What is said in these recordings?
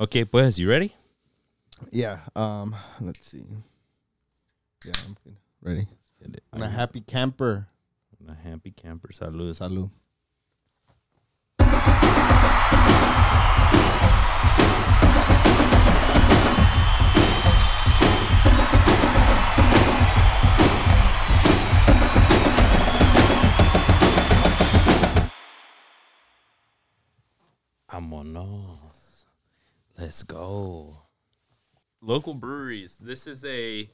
Okay, pues, you ready? Yeah. Um. Let's see. Yeah, I'm good. Ready. I'm a happy camper. And a happy camper. Salud. Salud. Vámonos. Let's go. Local breweries. This is a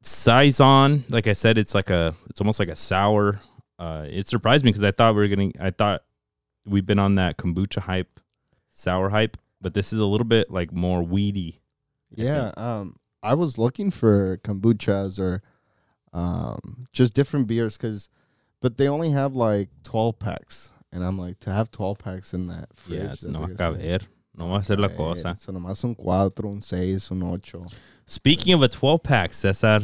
saison. Like I said, it's like a. It's almost like a sour. Uh, it surprised me because I thought we were getting. I thought we've been on that kombucha hype, sour hype, but this is a little bit like more weedy. I Yeah. Um. I was looking for kombuchas or, um, just different beers because, but they only have like twelve packs, and I'm like to have twelve packs in that fridge. yeah, it's that no va a big is caber. No va a ser la eh, cosa. So nomás un cuatro, un seis, un ocho. Speaking of a 12 pack, Cesar,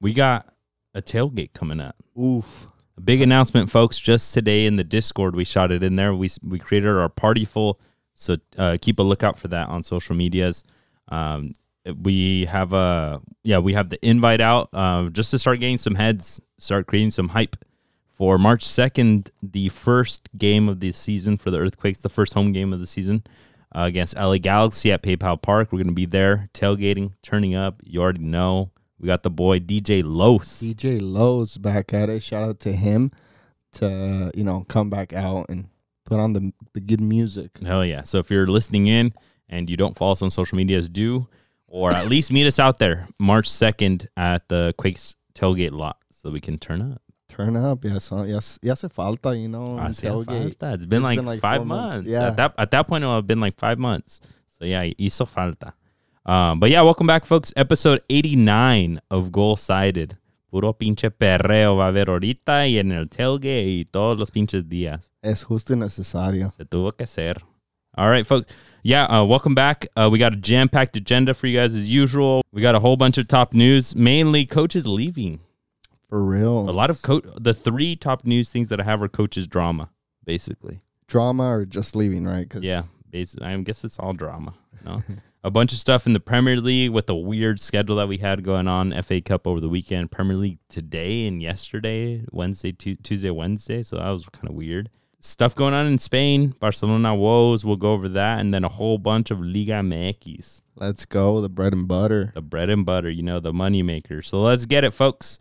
we got a tailgate coming up. Oof. A big announcement, folks. Just today in the Discord, we shot it in there. We we created our Partiful, so uh, keep a lookout for that on social medias. Um, we have a yeah, we have the invite out uh, just to start getting some heads, start creating some hype for March second, the first game of the season for the Earthquakes, the first home game of the season uh, against LA Galaxy at PayPal Park. We're gonna be there tailgating, turning up. You already know. We got the boy DJ Los. DJ Lowe's back at it. Shout out to him to you know come back out and put on the the good music. Hell yeah. So if you're listening in and you don't follow us on social medias, do or at least meet us out there March 2nd at the Quakes tailgate lot so we can turn up. Turn up, yes, uh, yes, yes. Hace falta, you know, tailgate. falta. It's been It's like been like five months. months. Yeah. At that at that point it would have been like five months. So yeah, hizo falta. Um, but yeah, welcome back, folks. Episode 89 of Goal Sided. Puro pinche perreo va a haber ahorita y en el tailgate y todos los pinches días. Es justo y necesario. Se tuvo que hacer. All right, folks. Yeah, uh, welcome back. Uh, we got a jam packed agenda for you guys as usual. We got a whole bunch of top news, mainly coaches leaving. For real. A lot of coach. The three top news things that I have are coaches drama, basically. drama or just leaving, right? 'Cause Yeah, basically. I guess it's all drama. No, a bunch of stuff in the Premier League with the weird schedule that we had going on. FA Cup over the weekend, Premier League today and yesterday, Wednesday, Tu- Tuesday, Wednesday. So that was kind of weird. Stuff going on in Spain, Barcelona woes. We'll go over that, and then a whole bunch of Liga MX, Let's go. The bread and butter. the bread and butter. You know, the money maker. So let's get it, folks.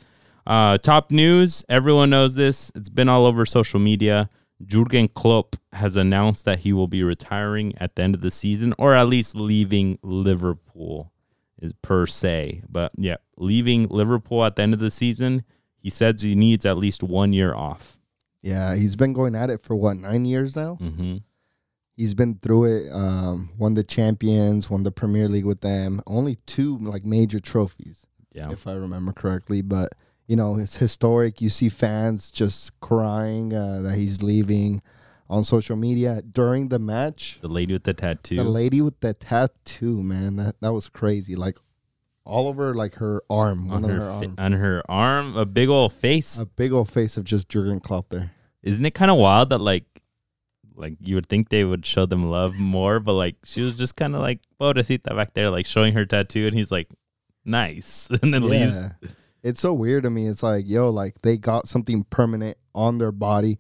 Uh, top news. Everyone knows this. It's been all over social media. Jurgen Klopp has announced that he will be retiring at the end of the season, or at least leaving Liverpool, is per se. But yeah, leaving Liverpool at the end of the season. He says he needs at least one year off. Yeah, he's been going at it for what nine years now. hmm He's been through it. Um, won the champions, won the Premier League with them. Only two like major trophies. Yeah, if I remember correctly. But you know, it's historic. You see fans just crying uh, that he's leaving on social media during the match. the lady with the tattoo. The lady with the tattoo, man, that that was crazy. Like all over like her arm, on her, her fa- on her arm, a big old face. A big old face of just Jurgen Klopp there. Isn't it kind of wild that like, like you would think they would show them love more, but like she was just kind of like pobrecita back there, like showing her tattoo, and he's like, nice, and then leaves. It's so weird to me. It's like, yo, like they got something permanent on their body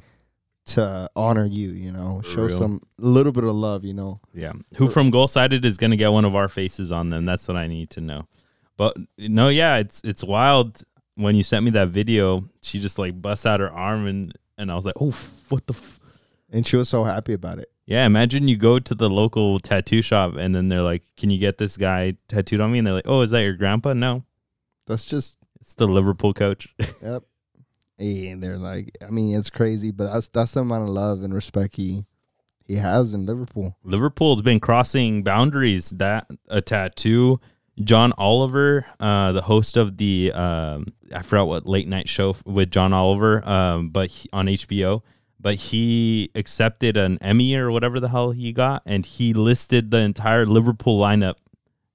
to honor you, you know, For show real. some little bit of love, you know. Yeah. Who from goal sided is gonna get one of our faces on them? That's what I need to know. But no, yeah, it's it's wild. When you sent me that video, she just like busts out her arm and and I was like, oh, what the. F-? And she was so happy about it. Yeah, imagine you go to the local tattoo shop and then they're like, "Can you get this guy tattooed on me?" And they're like, "Oh, is that your grandpa?" No, That's just it's the Liverpool coach. Yep. And they're like, I mean, it's crazy, but that's that's the amount of love and respect he he has in Liverpool. Liverpool's been crossing boundaries. That a tattoo. John Oliver, uh, the host of the um, I forgot what late night show with John Oliver, um, but he, on HBO. But he accepted an Emmy or whatever the hell he got, and he listed the entire Liverpool lineup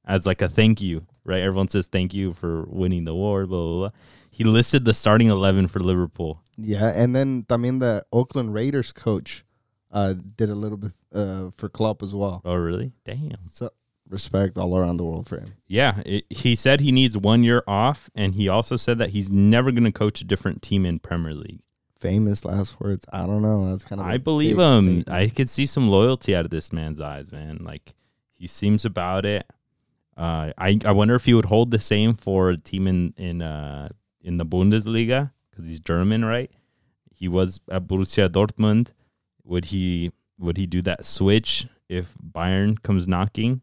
as like a thank you. Right? Everyone says thank you for winning the award. Blah blah. blah. He listed the starting eleven for Liverpool. Yeah, and then I mean the Oakland Raiders coach, uh, did a little bit uh, for Klopp as well. Oh, really? Damn. So respect all around the world for him. Yeah, it, he said he needs one year off, and he also said that he's never going to coach a different team in Premier League. Famous last words. I don't know. That's kind of. I believe him. statement. I could see some loyalty out of this man's eyes, man. Like he seems about it. Uh, I I wonder if he would hold the same for a team in in uh in the Bundesliga because he's German, right? He was at Borussia Dortmund. Would he would he do that switch if Bayern comes knocking?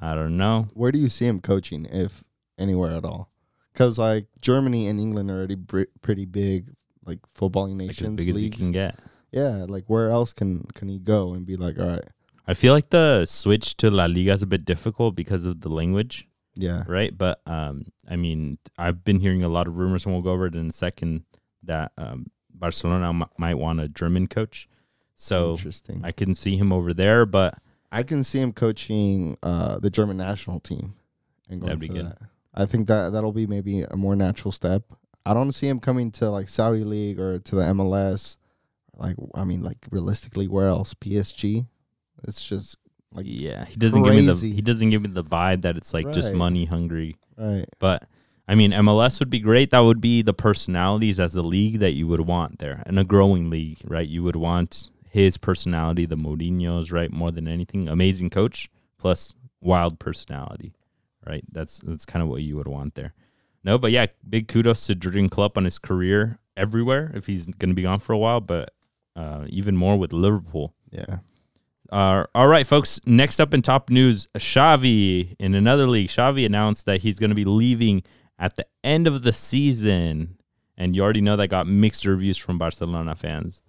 I don't know. Where do you see him coaching, if anywhere at all? Because like Germany and England are already br- pretty big, like footballing Like as nations big as he leagues. can get. Yeah, like where else can can he go and be like, all right, I feel like the switch to La Liga is a bit difficult because of the language. yeah, right? But um, I mean, I've been hearing a lot of rumors, and we'll go over it in a second, that um, Barcelona m- might want a German coach. So interesting. I, can see him over there, but I can see him coaching uh the German national team and going That'd be for good. that. I think that that'll be maybe a more natural step. I don't see him coming to like Saudi league or to the MLS. Like I mean, like realistically, where else? PSG. It's just like yeah, he doesn't give me the he doesn't give me the vibe that it's like just money hungry. right. But I mean, MLS would be great. That would be the personalities as a league that you would want there, and a growing league, right? You would want his personality, the Mourinho's, right, more than anything. Amazing coach plus wild personality, right? That's that's kind of what you would want there. No, but yeah, big kudos to Jurgen Klopp on his career everywhere. If he's going to be gone for a while, but uh, even more with Liverpool. Yeah. Uh, all right, folks. Next up in top news, Xavi in another league. Xavi announced that he's going to be leaving at the end of the season, and you already know that got mixed reviews from Barcelona fans.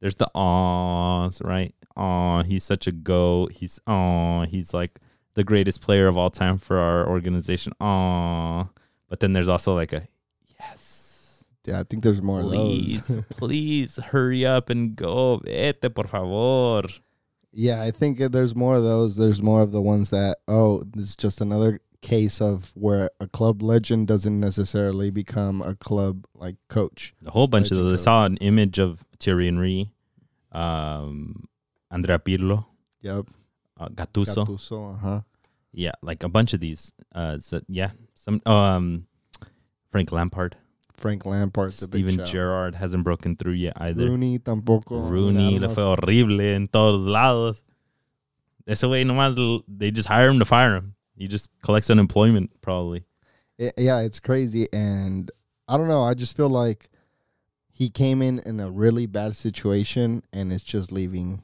There's the awes, right? Aw, he's such a goat. He's aw, he's like the greatest player of all time for our organization. Aw, but then there's also like a yes. Yeah, I think there's more Please, please hurry up and go. Vete, por favor. Yeah, I think there's more of those. There's more of the ones that oh, this is just another case of where a club legend doesn't necessarily become a club like coach. a whole bunch of those. I saw an image of Thierry Henry, um, Andrea Pirlo, Yep. uh, Gattuso. Gattuso, uh-huh. Yeah, like a bunch of these. Uh, so yeah, some um, Frank Lampard, Frank Lampard's a big Steven shout. Gerrard hasn't broken through yet either. Rooney tampoco. Rooney le fue horrible en todos lados. Ese way nomás they just hire him to fire him. He just collects unemployment probably. it- yeah, it's crazy, and I don't know. I just feel like he came in in a really bad situation, and it's just leaving.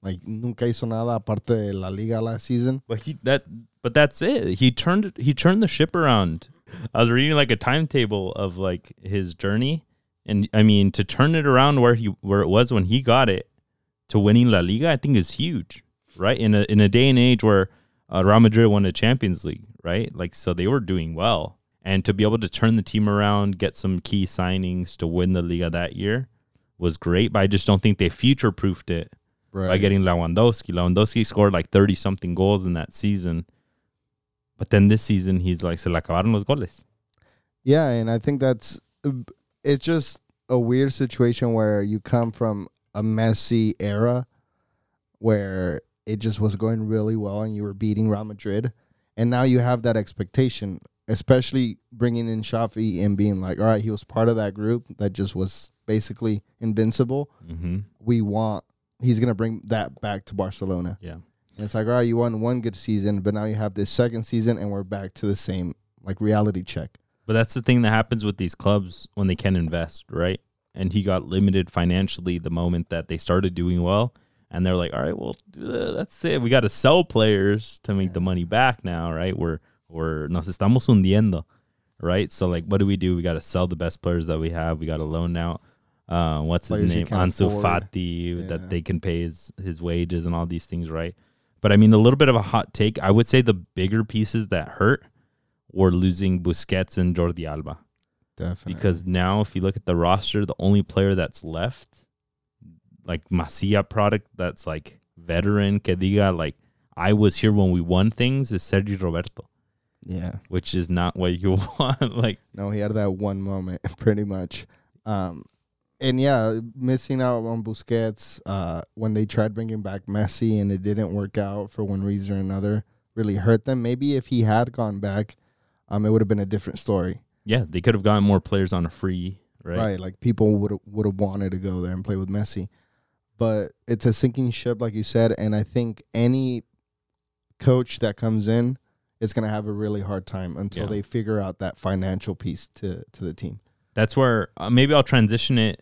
Like nunca hizo nada aparte de la liga last season. But he that but that's it. He turned it he turned the ship around. I was reading like a timetable of like his journey. And I mean to turn it around where he where it was when he got it to winning La Liga, I think is huge. Right? In a in a day and age where uh, Real Madrid won the Champions League, right? Like so they were doing well. And to be able to turn the team around, get some key signings to win the Liga that year was great, but I just don't think they future proofed it Right. by getting Lewandowski. Lewandowski scored like 30 something goals in that season. But then this season, he's like, se le acabaron los goles. Yeah, and I think that's it's just a weird situation where you come from a messy era where it just was going really well and you were beating Real Madrid, and now you have that expectation, especially bringing in Xavi and being like, all right, he was part of that group that just was basically invincible. Mm-hmm. We want he's gonna bring that back to Barcelona. Yeah. And it's like, all right, you won one good season, but now you have this second season, and we're back to the same like reality check. But that's the thing that happens with these clubs when they can invest, right? And he got limited financially the moment that they started doing well. And they're like, all right, well, uh, that's it. We got to sell players to make the money back now, right? We're, we're, nos estamos hundiendo, right? So, like, what do we do? We got to sell the best players that we have. We got to loan out, uh, what's his Players you name? Ansu afford. Fati, Yeah. that they can pay his, his wages and all these things, right? But I mean, a little bit of a hot take. I would say the bigger pieces that hurt were losing Busquets and Jordi Alba. Definitely. Because now, if you look at the roster, the only player that's left, like Masia product, that's like veteran, que diga, like, I was here when we won things, is Sergio Roberto, yeah. which is not what you want. like, No, he had that one moment, pretty much. Um, and yeah, missing out on Busquets uh, when they tried bringing back Messi and it didn't work out for one reason or another really hurt them. Maybe if he had gone back, um, it would have been a different story. Yeah, they could have gotten more players on a free, right? Right, like people would would have wanted to go there and play with Messi, but it's a sinking ship, like you said, and I think any coach that comes in is going to have a really hard time until Yeah. they figure out that financial piece to to the team. That's where uh, maybe I'll transition it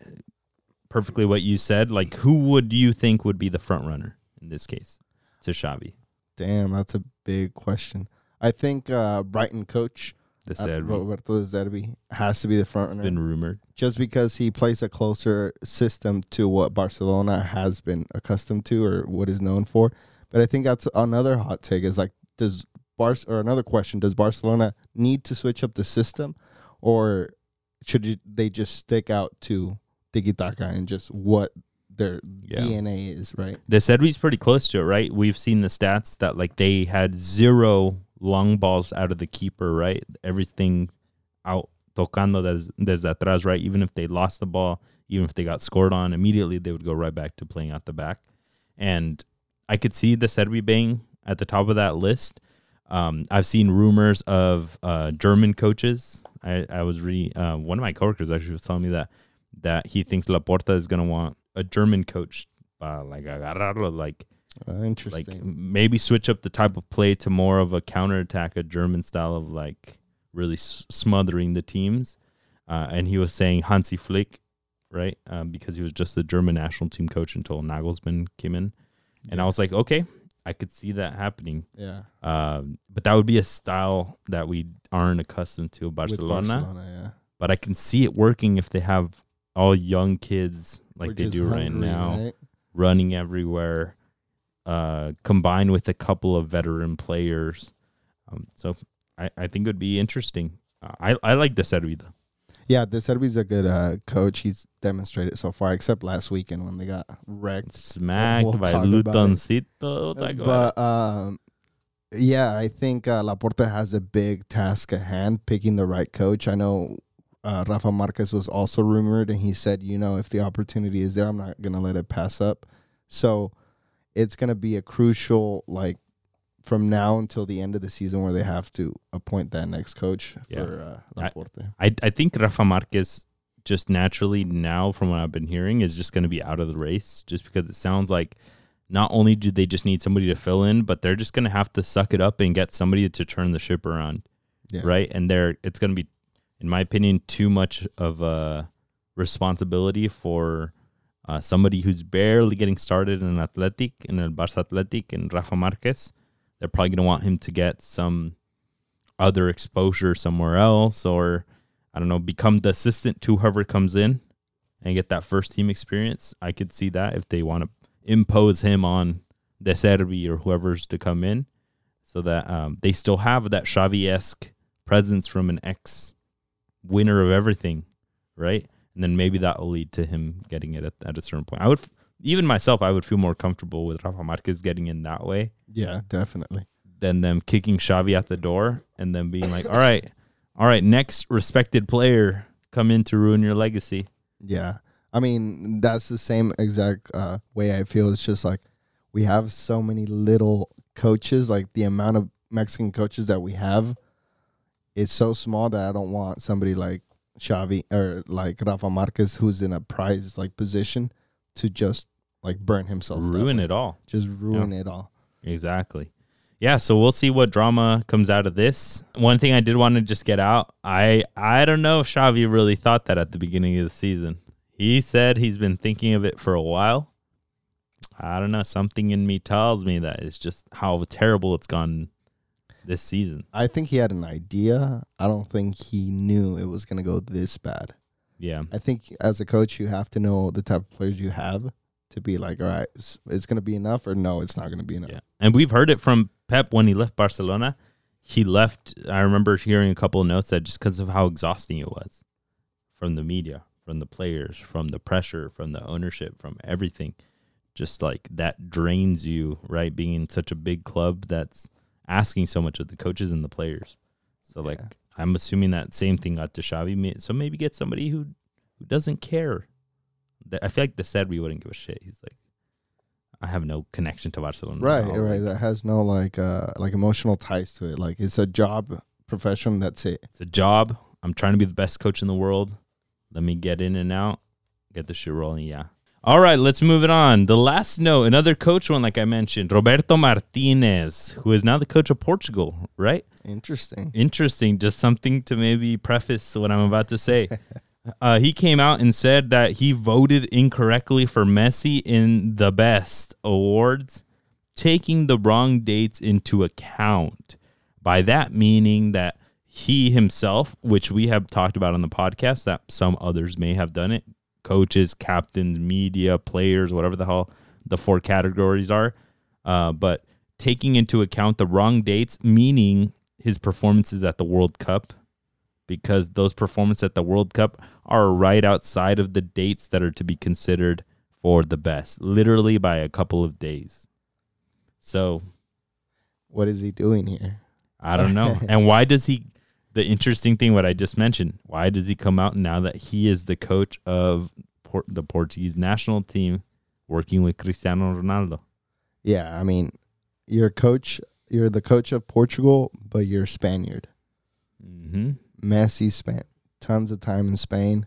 perfectly what you said. Like, who would you think would be the front runner in this case to Xavi? Damn, that's a big question. I think uh, Brighton coach The uh, Roberto De Zerbi has to be the front runner. been rumored. just because he plays a closer system to what Barcelona has been accustomed to or what is known for. But I think that's another hot take is like does Bar or another question does Barcelona need to switch up the system or should they just stick out to tiki taka and just what their Yeah. DNA is, right? De Zerbi's pretty close to it, right? We've seen the stats that like they had zero long balls out of the keeper, right? Everything out tocando desde, desde atrás, right? Even if they lost the ball, even if they got scored on, immediately they would go right back to playing out the back. And I could see De Zerbi being at the top of that list. Um, I've seen rumors of uh, German coaches. I, I was reading uh, one of my coworkers actually was telling me that that he thinks Laporta is going to want a German coach, uh, like agarrarlo, like Uh, like maybe switch up the type of play to more of a counterattack, a German style of like really s- smothering the teams. Uh, and he was saying Hansi Flick, right? Um, because he was just the German national team coach until Nagelsmann came in. And I was like, okay, I could see that happening. yeah. Um, but that would be a style that we aren't accustomed to Barcelona. Barcelona, yeah. But I can see it working if they have all young kids like they do right now right? running everywhere, uh, combined with a couple of veteran players. Um, so I, I think it would be interesting. Uh, I I like De Zerbi though. Yeah, De Zerbi's a good uh, coach. He's demonstrated so far, except last weekend when they got wrecked. Smacked We'll by. Lutoncito. We'll talk about But um, yeah, I think uh, Laporta has a big task at hand picking the right coach. I know uh, Rafa Marquez was also rumored, and he said, you know, if the opportunity is there, I'm not gonna let it pass up. So it's gonna be a crucial like from now until the end of the season where they have to appoint that next coach Yeah. for uh, I- I I think Rafa Marquez just naturally now from what I've been hearing is just going to be out of the race just because it sounds like not only do they just need somebody to fill in but they're just going to have to suck it up and get somebody to turn the ship around yeah. right and they're it's going to be in my opinion too much of a responsibility for uh, somebody who's barely getting started in athletic in el Barça athletic and Rafa Marquez they're probably going to want him to get some other exposure somewhere else or I don't know, become the assistant to whoever comes in and get that first team experience. I could see that if they want to impose him on De Zerbi or whoever's to come in so that um, they still have that Xavi esque presence from an ex winner of everything, right? And then maybe that will lead to him getting it at, at a certain point. I would, even myself, I would feel more comfortable with Rafa Marquez getting in that way Yeah, definitely. than them kicking Xavi at the door and then being like, all right, all right, next respected player come in to ruin your legacy. Yeah. I mean, that's the same exact uh, way I feel. It's just like we have so many little coaches, like the amount of Mexican coaches that we have is so small that I don't want somebody like Xavi or like Rafa Marquez who's in a prize like position to just like burn himself. ruin it all. Just ruin it all. Exactly. Yeah, so we'll see what drama comes out of this. One thing I did want to just get out, I I don't know if Xavi really thought that at the beginning of the season. He said he's been thinking of it for a while. I don't know, something in me tells me that it's just how terrible it's gone this season. I think he had an idea. I don't think he knew it was going to go this bad. Yeah. I think as a coach, you have to know the type of players you have to be like, all right, it's, it's going to be enough, or no, it's not going to be enough. Yeah. And we've heard it from Pep when he left Barcelona. He left, I remember hearing a couple of notes that just because of how exhausting it was from the media, from the players, from the pressure, from the ownership, from everything. Just like that drains you, right? Being in such a big club that's asking so much of the coaches and the players. So, like, I'm assuming that same thing got to Xavi. So maybe get somebody who, who doesn't care I feel like De Zerbi wouldn't give a shit. He's like, I have no connection to Barcelona. Right, right. like, That has no like uh like emotional ties to it. Like it's a job profession. That's it. It's a job. I'm trying to be the best coach in the world. Let me get in and out, get the shit rolling. Yeah. All right, let's move it on. The last note, another coach one, like I mentioned, Roberto Martinez, who is now the coach of Portugal, right? Interesting. Interesting. Just something to maybe preface what I'm about to say. uh, he came out and said that he voted incorrectly for Messi in the best awards, taking the wrong dates into account. By that meaning that he himself, which we have talked about on the podcast, that some others may have done it, coaches, captains, media, players, whatever the hell the four categories are, uh, but taking into account the wrong dates, meaning his performances at the World Cup, because those performances at the World Cup are right outside of the dates that are to be considered for the best, literally by a couple of days. So What is he doing here? I don't know. and why does he? The interesting thing, what I just mentioned, why does he come out now that he is the coach of Port, the Portuguese national team, working with Cristiano Ronaldo? Yeah, I mean, you're a coach. You're the coach of Portugal, but you're Spaniard. Mm-hmm. Messi spent tons of time in Spain.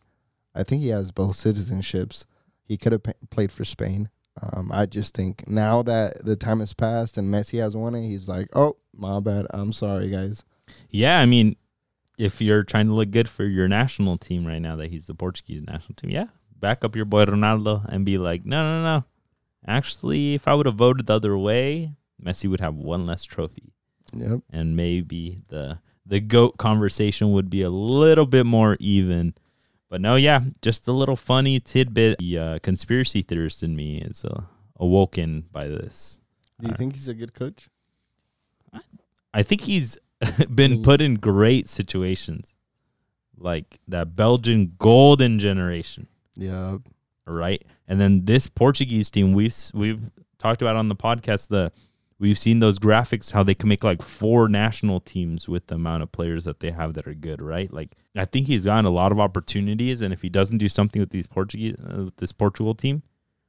I think he has both citizenships. He could have p- played for Spain. Um, I just think now that the time has passed and Messi has won it, he's like, "Oh, my bad. I'm sorry, guys." Yeah, I mean, if you're trying to look good for your national team right now, that he's the Portuguese national team, yeah, back up your boy Ronaldo and be like, no, no, no. Actually, if I would have voted the other way, Messi would have one less trophy, Yep. and maybe the the goat conversation would be a little bit more even. But no, yeah, just a little funny tidbit. The uh, conspiracy theorist in me is uh, awoken by this. Do you Uh, think he's a good coach? I think he's been put in great situations, like that Belgian golden generation, Yeah. right? And then this Portuguese team, we've we've talked about on the podcast. The we've seen those graphics how they can make like four national teams with the amount of players that they have that are good, right? Like I think he's gotten a lot of opportunities, and if he doesn't do something with these Portuguese uh, with this Portugal team,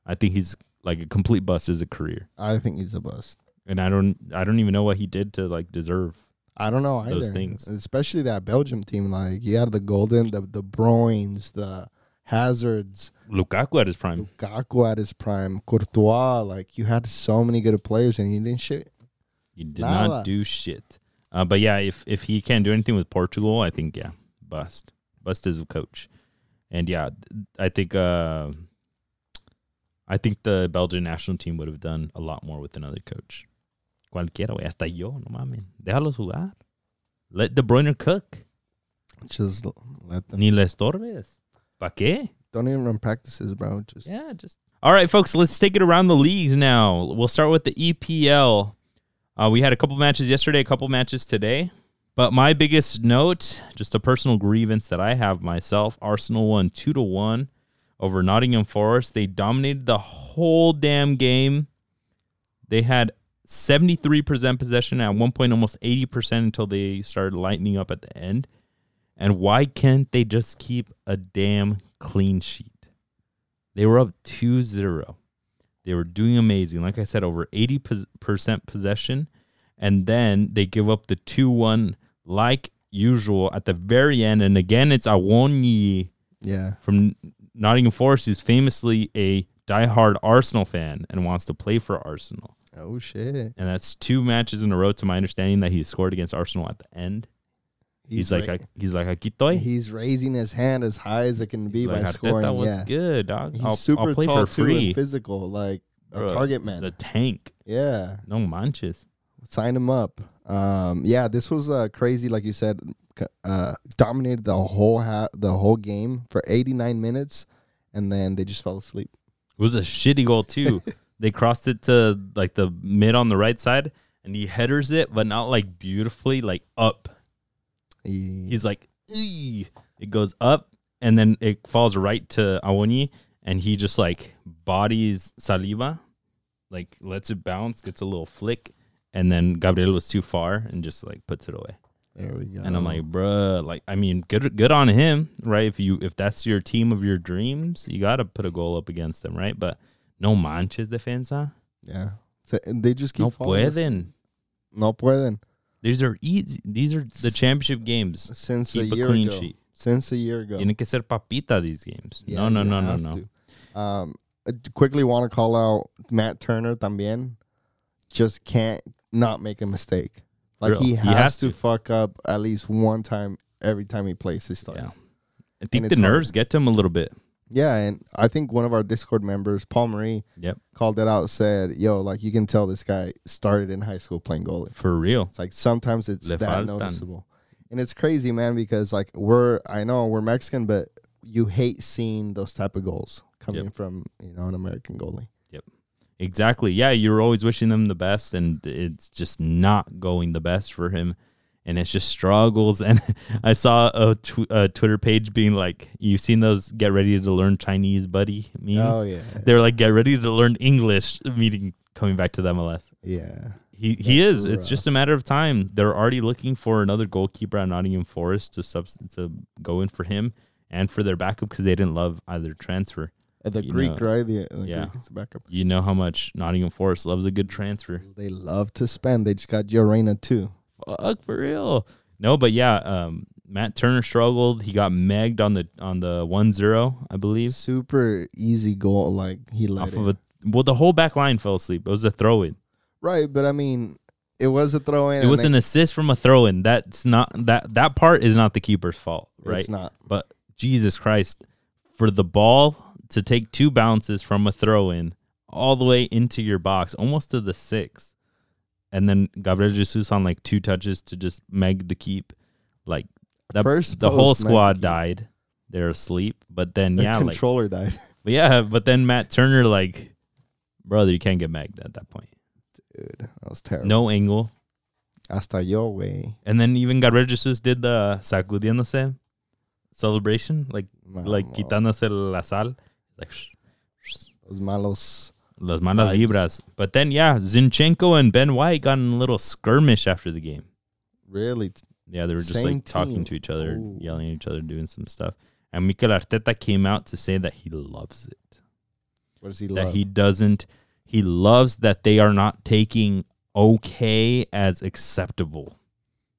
I think he's like a complete bust as a career. I think he's a bust. And I don't I don't even know what he did to like deserve I don't know either. Those things. especially that Belgium team. Like you had the Golden, the the Bruins, the Hazards, Lukaku at his prime. Lukaku at his prime, Courtois. Like you had so many good players, and you didn't shit. You did Nada. not do shit. Uh, but yeah, if if he can't do anything with Portugal, I think yeah, bust, bust as a coach. And yeah, I think uh, I think the Belgian national team would have done a lot more with another coach. Cualquiera, güey, hasta yo, no mames. Déjalos jugar. Let De Bruyne cook. Just let them. Ni les estorbes. ¿Pa qué? Don't even run practices, bro. Just Yeah, just all right, folks. Let's take it around the leagues now. We'll start with the EPL. Uh, we had a couple matches yesterday, a couple matches today. But my biggest note, just a personal grievance that I have myself: Arsenal won two to one over Nottingham Forest. They dominated the whole damn game. They had seventy three percent possession at one point, almost eighty percent until they started lightening up at the end. And why can't they just keep a damn clean sheet? They were up 2 0. They were doing amazing. Like I said, over 80% possession. And then they give up the 2 1 like usual at the very end. And again, it's Awoniyi yeah. from Nottingham Forest, who's famously a diehard Arsenal fan and wants to play for Arsenal. Oh shit. And that's two matches in a row, to my understanding, that he scored against Arsenal at the end. He's, like, ra- I, he's like, aquí estoy. he's raising his hand as high as it can be like, by Arteta That was Yeah. good, dog. He's I'll, super I'll play tall for too free. and physical, like a Bro, target he's man. a tank. yeah. No manches. sign him up. Um, yeah, this was uh, crazy. Like you said, uh, dominated the whole ha- the whole game for 89 minutes, and then they just fell asleep. It was a shitty goal too. they crossed it to like the mid on the right side, and he headers it, but not like beautifully, like up. He, He's like, it goes up, and then it falls right to Awoniyi, and he just like bodies Saliba, like lets it bounce, gets a little flick, and then Gabriel was too far and just like puts it away. There we go. And I'm like, bruh, like I mean, good good on him, right? If you if that's your team of your dreams, you gotta put a goal up against them, right? But no manches defensa. yeah. So, and they just keep No falling pueden. No pueden. These are easy. These are the championship games. Since Keep a year clean ago. sheet. Since a year ago. Tiene que ser papita these games. Yeah, no, no, no, no, no. to. Um, I quickly want to call out Matt Turner también. Just can't not make a mistake. Like Real. he He has, has to, to. fuck up at least one time every time he plays his starts. Yeah. I think the hard. nerves get to him a little bit. And I think one of our Discord members, Paul Marie, Yep. called it out. Said, "Yo, like you can tell this guy started in high school playing goalie. For real. It's like sometimes it's Le that faltan. noticeable, and it's crazy, man. Because like we're, I know we're Mexican, but you hate seeing those type of goals coming Yep. from you know an American goalie. Yep, exactly. Yeah, you're always wishing them the best, and it's just not going the best for him. And it's just struggles. And I saw a, tw- a Twitter page being like, "You've seen those get ready to learn Chinese, buddy?" Memes. Oh yeah, They're like, "Get ready to learn English." Meeting coming back to the MLS. yeah. He he is. It's just a matter of time. They're already looking for another goalkeeper at Nottingham Forest to sub to go in for him and for their backup because they didn't love either transfer. And the You Greek, know, right? The, uh, the yeah. Greek backup. You know how much Nottingham Forest loves a good transfer. They love to spend. They just got Jorena too. Fuck for real. No, but yeah, um, Matt Turner struggled. He got megged on the on the 1-0, I believe. Super easy goal. Like he let Off it. of a well, the whole back line fell asleep. It was a throw in. right, but I mean, it was a throw in. It was an assist from a throw in. That's not that that part is not the keeper's fault, right? It's not. But Jesus Christ, for the ball to take two bounces from a throw in all the way into your box, almost to the six, and then Gabriel Jesus on like two touches to just meg the keep, like that, First the whole post, squad died. They're asleep, but then The yeah, like controller died. but yeah, but then Matt Turner like, brother, you can't get megged at that point. Dude, that was terrible. No angle, Hasta yo, way. and then even Gabriel Jesus did the sacudiéndose celebration, like like quitándose la sal, like. sh- sh- Los malos. Las malas Vibes. libras. But then, yeah, Zinchenko and Ben White got in a little skirmish after the game. Really? Yeah, they were just Same like talking team. to each other, Ooh. yelling at each other, doing some stuff. And Mikel Arteta came out to say that he loves it. What does he That love? That he doesn't, he loves that they are not taking okay as acceptable.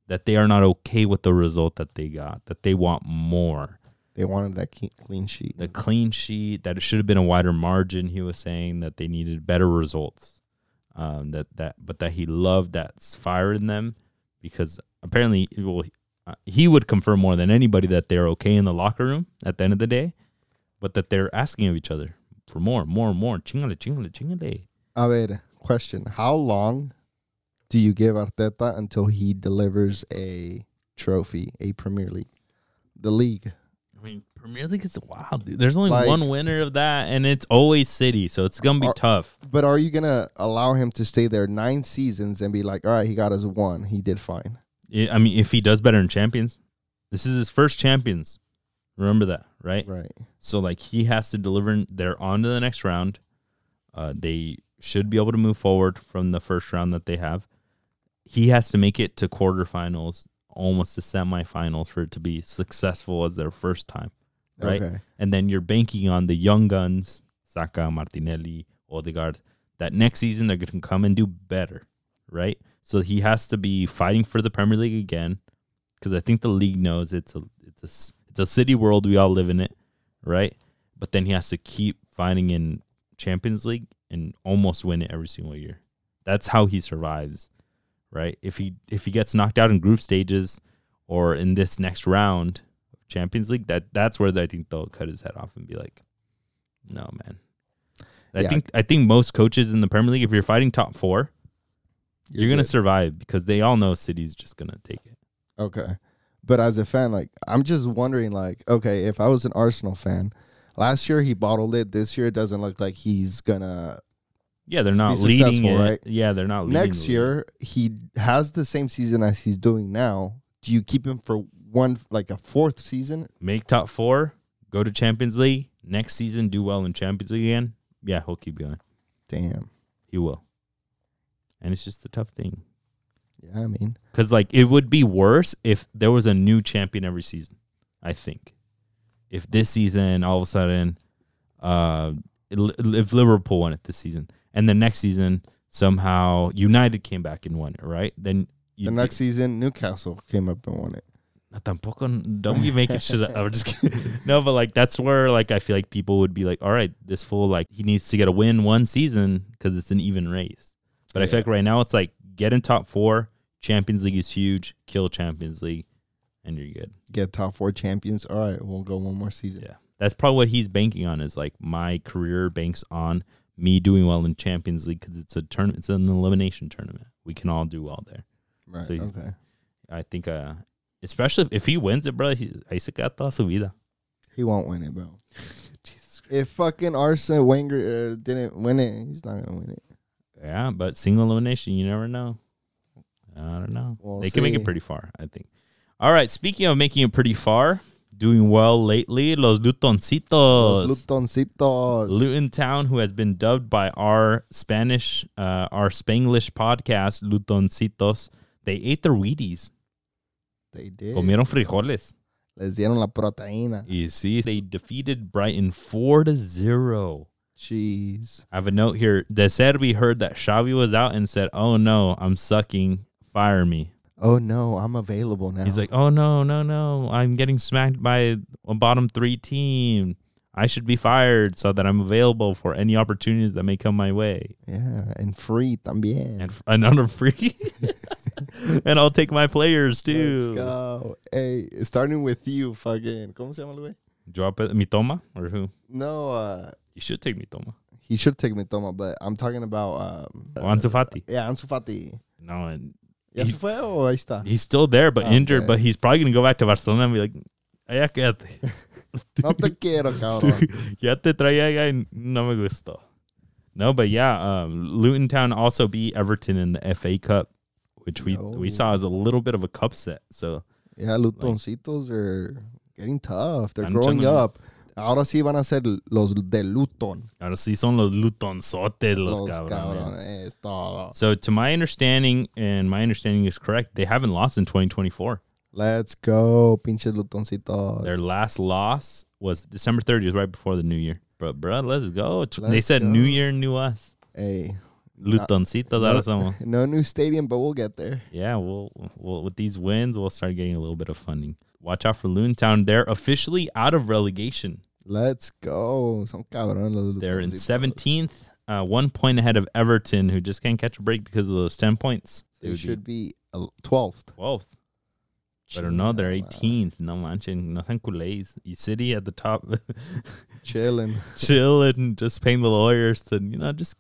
That they are not okay with the result that they got. That they want more. They wanted that clean sheet. the clean sheet that it should have been a wider margin he was saying that they needed better results um that that but that he loved that fire in them because apparently well uh, he would confirm more than anybody that they're okay in the locker room at the end of the day but that they're asking of each other for more more more chingale chingale chingale A ver, question. How long do you give Arteta until he delivers a trophy, a Premier League? The league. I mean, Premier League is wild. Dude. There's only Like- one winner of that, and it's always City, so it's gonna be Are- tough. But are you going to allow him to stay there nine seasons and be like, all right, he got us one. He did fine. I I mean, if he does better in Champions, this is his first Champions. Remember that, right? Right. So like he has to deliver. They're on to the next round. Uh, they should be able to move forward from the first round that they have. He has to make it to quarterfinals, almost to semifinals, for it to be successful as their first time, right? Okay. And then you're banking on the young guns, Saka, Martinelli, Odegaard, that next season they're going to come and do better, right? So he has to be fighting for the Premier League again, because I think the league knows it's a it's a it's a city world. We all live in it, right? But then he has to keep fighting in Champions League and almost win it every single year. That's how he survives, right? If he if he gets knocked out in group stages or in this next round of Champions League, that that's where I think they'll cut his head off and be like, "No, man." I Yeah. think I think most coaches in the Premier League, if you're fighting top four, you're, You're gonna survive because they all know City's just gonna take it. Okay. But as a fan, like I'm just wondering, like, okay, if I was an Arsenal fan, last year he bottled it. This year it doesn't look like he's gonna. Yeah, they're not leading it. right? Yeah, they're not leading Next the year he has the same season as he's doing now. Do you keep him for one, like a fourth season? make top four, go to Champions League next season, do well in Champions League again. Yeah, he'll keep going. Damn. He will. And it's just a tough thing. Yeah, I mean, Because like it would be worse if there was a new champion every season. I think if this season all of a sudden, uh, if Liverpool won it this season and the next season somehow United came back and won it, right? Then the next season Newcastle came up and won it. tampoco don't be making shit up. I'm just kidding. no, but like that's where like I feel like people would be like, all right, this fool like he needs to get a win one season because it's an even race. But I feel like right now it's like get in top four. Champions League is huge. Kill Champions League, and you're good. Get top four champions. All right, we'll go one more season. Yeah, that's probably what he's banking on. Is like my career banks on me doing well in Champions League because it's a turn. It's an elimination tournament. We can all do well there. Right. So okay. I think, uh, especially if, if he wins it, bro. He, ahí se queda toda su vida. He won't win it, bro. Jesus If fucking Arsene Wenger uh, didn't win it, he's not gonna win it. Yeah, but single elimination, you never know. I don't know. We'll they can make it pretty far, I think. All right, speaking of making it pretty far, doing well lately, Los Lutoncitos. Los Lutoncitos. Luton Town, who has been dubbed by our Spanish, uh, our Spanglish podcast, Lutoncitos, they ate their Wheaties. they did. Comieron frijoles. Les dieron la proteína. You see, they defeated Brighton 4 to 0. Jeez. I have a note here. De Zerbi heard that Xavi was out and said, Oh no, I'm sucking. Fire me. Oh no, I'm available now. He's like, Oh no, no, no. I'm getting smacked by a bottom three team. I should be fired so that I'm available for any opportunities that may come my way. yeah, and free también. And another free. and I'll take my players too. Let's go. Hey, starting with you, fucking. ¿Cómo se llama el güey? Drop it. Mitoma or who? No, uh, You should take Mitoma. he should take Mitoma, but I'm talking about. Um, Or Ansu Fati. Yeah, Ansu Fati. No, and ¿Ya He- se fue o ahí está? he's still there, but injured. Okay. But he's probably gonna go back to Barcelona and be like, "Ya quédate." No te quiero, cabrón. ya te traía allá y no me gustó. No, but yeah, um, Luton Town also beat Everton in the FA Cup, which we we saw as a little bit of a cup set. So Yeah, Lutoncitos are getting tough. They're Están growing up. Ahora sí van a ser los de Luton. ahora sí son los Lutonzotes los, Los cabrones. cabrones. So to my understanding, and my understanding is correct, they haven't lost in 2024. Let's go, pinches Lutoncitos. Their last loss was December 30th, right before the New Year. But bro, let's go. They Let's said go. New Year, new us. Hey, Lutoncitos, ahora somos. no new stadium, but we'll get there. yeah, we'll, we'll with these wins, we'll start getting a little bit of funding. Watch out for Luton Town. They're officially out of relegation. Let's go. They're in 17th, uh, one point ahead of Everton, who just can't catch a break because of those 10 points. They be should be uh, 12th. 12th. But no, they're 18th. No manchen, no sean culés. Y City at the top, Chilling. chill and just paying the lawyers to, you know, just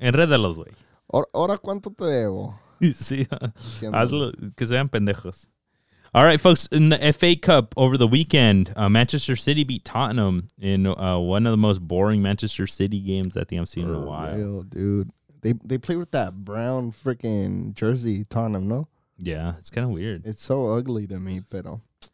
enrédalos, güey. Ahora, ahora cuánto te debo? Sí, hazlo, que sean pendejos. All right, folks. In the FA Cup over the weekend, uh, Manchester City beat Tottenham in uh, one of the most boring Manchester City games I think I've seen in a while. real, dude. They they play with that brown freaking jersey, Tottenham. No, Yeah, it's kind of weird. it's so ugly to me, but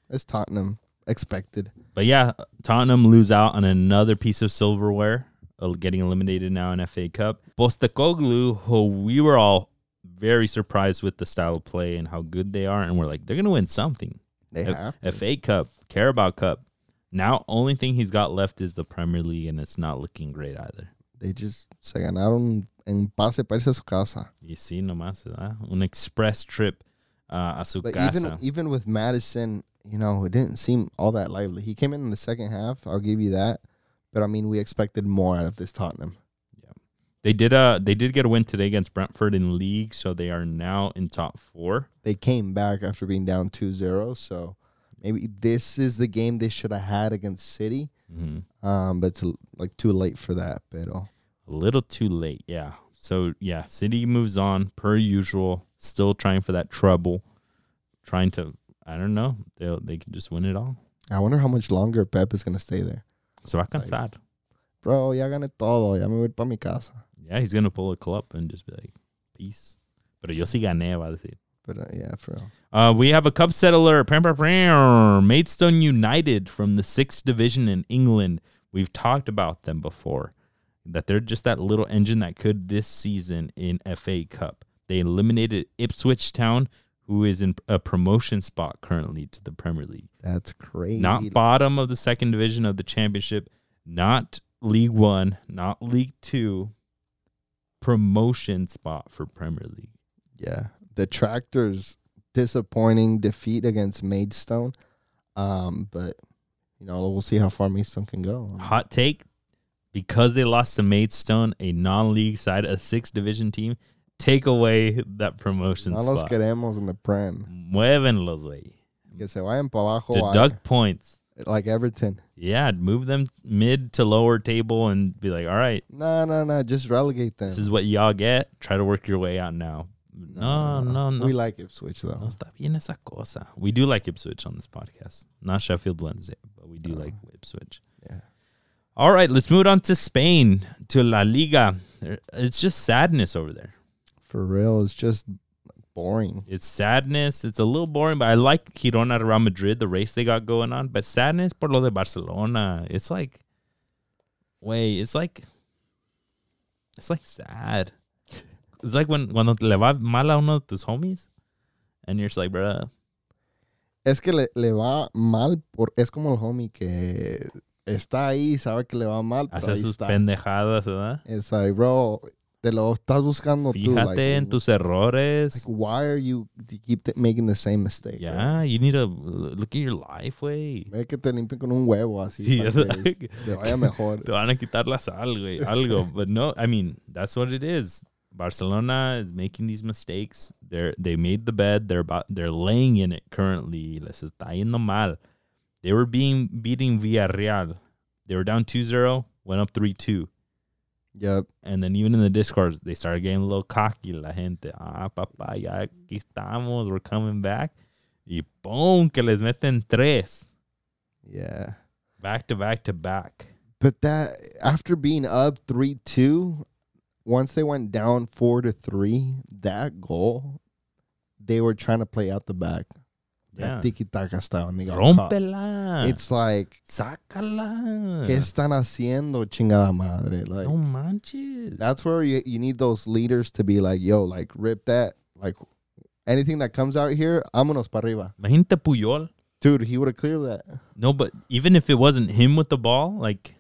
it's Tottenham. Expected. But yeah, Tottenham lose out on another piece of silverware, uh, getting eliminated now in FA Cup. Postecoglou, who we were all very surprised with the style of play and how good they are, and we're like, they're gonna win something. They F- have to. FA Cup, Carabao Cup. Now, only thing he's got left is the Premier League, and it's not looking great either. They just se ganaron en pase para irse a su casa. You see, nomás, ¿verdad? Un express trip uh, a su But casa. even even with Maddison, you know, it didn't seem all that lively. He came in in the second half. I'll give you that. But I mean, we expected more out of this Tottenham. They did uh they did get a win today against Brentford in league, so they are now in top four. They came back after being down 2-0, so maybe this is the game they should have had against City. Mhm. Um, but it's like too late for that. Pero A little too late, yeah. So yeah, City moves on per usual, still trying for that trouble, trying to I don't know, they they can just win it all. I wonder how much longer Pep is gonna stay there. So I can Like- sad. Bro, ya gané todo. Ya me voy para mi casa. Yeah, he's gonna pull a Klopp and just be like, peace. Pero yo sí gané, va a decir. But uh, yeah, for real. Uh, we have a cup settler. Maidstone United from the sixth division in England. We've talked about them before, that they're just that little engine that could this season in FA Cup. They eliminated Ipswich Town, who is in a promotion spot currently to the Premier League. That's crazy. Not bottom of the second division of the championship, not League One, not League Two. Promotion spot for Premier League. yeah. The Tractors disappointing defeat against Maidstone. Um, but you know, we'll see how far Maidstone can go. Hot take: because they lost to Maidstone, a non-league side, a sixth division team, take away that promotion No los spot. queremos in the Prem. Muévenlos, güey. Que se vayan para abajo. Deduct points. Like Everton. Yeah, move them mid to lower table and be like, all right, No, no, no. Just relegate them. this is what y'all get. Try to work your way out now. No, no, no. We like Ipswich though. no está bien esa cosa. We do like Ipswich on this podcast. Not Sheffield Wednesday, but we do Oh. like Ipswich. Yeah. All right, let's move on to Spain, to La Liga. It's just sadness over there. For real, it's just boring. It's sadness. It's a little boring, but I like Girona Real Madrid, the race they got going on. But sadness por lo de Barcelona. It's like, wait, it's like, it's like sad. It's like when cuando le va mal a uno de tus homies, and you're just like, bruh, Es que le, le va mal por es como el homie que está ahí, sabe que le va mal, pero hace sus está. pendejadas, ¿verdad? It's like, bro, te lo estás buscando tú. Fíjate Like, en tus errores. like, why are you you keep making the same mistake? yeah, you need to uh, look at your life, way. Ve que te limpien con un huevo así Sí, para que like- te vaya mejor. Te van a quitar la sal, güey. Algo. But no, I mean, that's what it is. Barcelona is making these mistakes. They're they made the bed. They're about they're laying in it currently. Les está yendo mal. They were being beating Villarreal. They were down 2-0, went up 3-2. Yep. And then even in the discourse, they started getting a little cocky. La gente, ah, papá, ya aquí estamos. We're coming back. Y boom, que les meten tres. Yeah. Back to back to back. But that after being up three two, once they went down four to three, that goal, they were trying to play out the back. Yeah. Tiki taka style and they got caught. Rómpela. It's like Sácala. ¿Qué están haciendo, chingada madre? Like no manches. that's where you you need those leaders to be like, yo, like rip that, like anything that comes out here, vámonos para arriba. Imagínate Puyol. Dude, he would have cleared that. No, but even if it wasn't him with the ball, like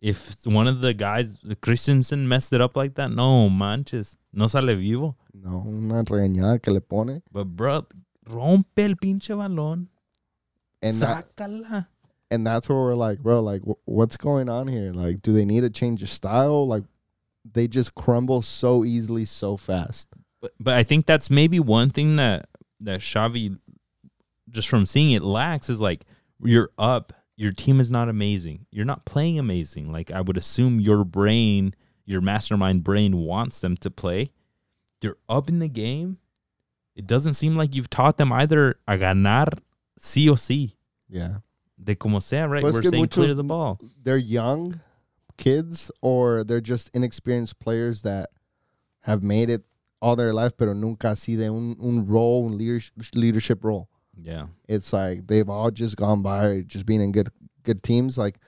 if one of the guys, Christensen, messed it up like that, no manches. No sale vivo. No, una regañada que le pone. But bro, rompe el pinche balón. And that, Sácala. and that's where we're like, bro, like wh- what's going on here? Like, do they need to change of style? Like, they just crumble so easily, so fast. But, but I think that's maybe one thing that that Xavi, just from seeing it, lacks is like you're up, your team is not amazing, you're not playing amazing. Like I would assume your brain, your mastermind brain wants them to play. You're up in the game. It doesn't seem like you've taught them either a ganar sí o sí. Yeah, De como sea, right? We're saying muchos- clear the ball. they're young kids, or they're just inexperienced players that have made it all their life, pero nunca así de un, un role, un leadership, leadership role. Yeah. It's like they've all just gone by just being in good good teams. Like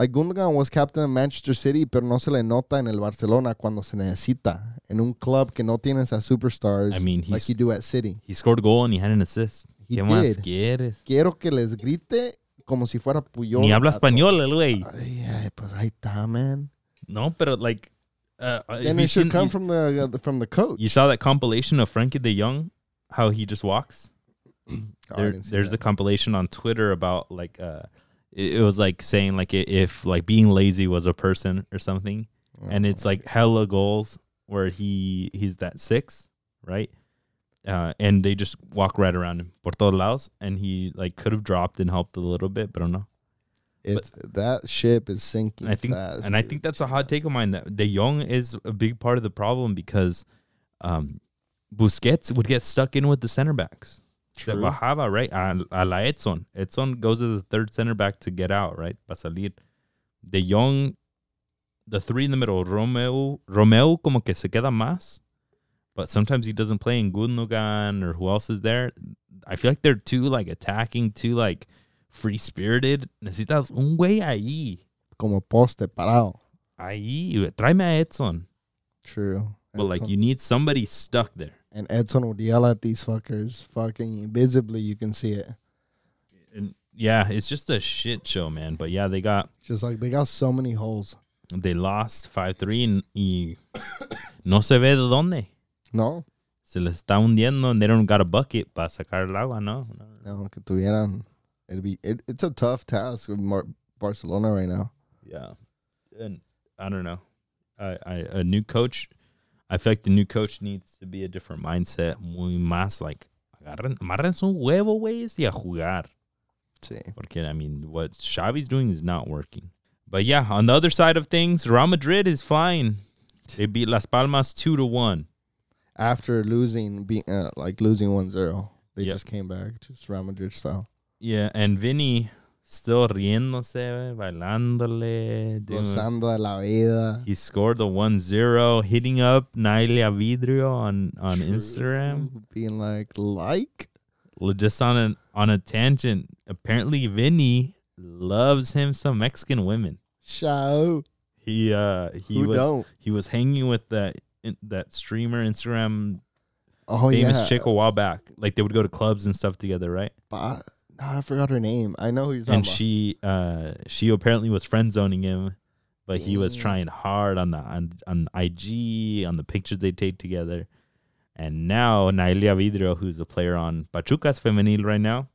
like Gundogan was captain of Manchester City, pero no se le nota en el Barcelona cuando se necesita. En un club que no tienes a superstars I mean, like you do at City. He scored a goal and he had an assist. He ¿Qué más quieres? Quiero que les grite como si fuera Puyol. Ni habla español el güey. Ay, ay, pues ahí está, man. No, but like, uh, Then it should seen- come you, from the uh, from the coach. you saw that compilation of Frankie De Jong, how he just walks. Oh, There, there's a compilation on Twitter about like, uh, it, it was like saying like if like being lazy was a person or something, and it's like hella goals where he he's that six, right? Uh, and they just walk right around him por todos lados, and he like could have dropped and helped a little bit, but I don't know. it's that ship is sinking And I think, fast. and I think that's a hot take of mine that De Jong is a big part of the problem because um, Busquets would get stuck in with the center backs. That True. bajaba, right? A, a la Edson. Edson goes to the third center back to get out, right? Para salir. De Jong, the three in the middle, Romeu, Romeu como que se queda más, but sometimes he doesn't play in Gundogan or who else is there. I feel like they're too like attacking, too like free spirited. Necesitas un güey ahí. como poste parado. Ahí, tráeme a Edson. True. but like you need somebody stuck there. And Edson would yell at these fuckers, fucking visibly. You can see it. And yeah, it's just a shit show, man. But yeah, they got Just like they got so many holes. they lost five three and y no se ve de dónde. No, Se les está hundiendo and they don't got a bucket para sacar el agua, no. no. no, que tuvieran. It'd be. It, it's a tough task with Mar- Barcelona right now. Yeah, and I don't know. I, I a new coach. I feel like the new coach needs to be a different mindset. Muy más like agarren, amarren su huevo, güeyes, y a jugar. Sí. Porque I mean, what Xavi's doing is not working. But yeah, on the other side of things, Real Madrid is flying. They beat Las Palmas two to one. After losing, be, uh, like losing 1-0, they Yep. just came back, just Real Madrid style. Yeah, and Vinny still riéndose, bailándole. Gozando de la vida. He scored the 1-0, hitting up Nailea Vidrio on on Instagram. Being like, like? Just on an on a tangent. Apparently, Vinny loves him some Mexican women. Shout. He uh he Who was don't? he was hanging with that in, that streamer Instagram Oh, famous yeah. chick a while back. Like they would go to clubs and stuff together, right? Ba- no, I forgot her name. I know who you're talking And about. she uh she apparently was friend zoning him, but he was Damn. trying hard on the on, on IG on the pictures they take together. And now Nailea Vidrio, who's a player on Pachuca's Femenil right now,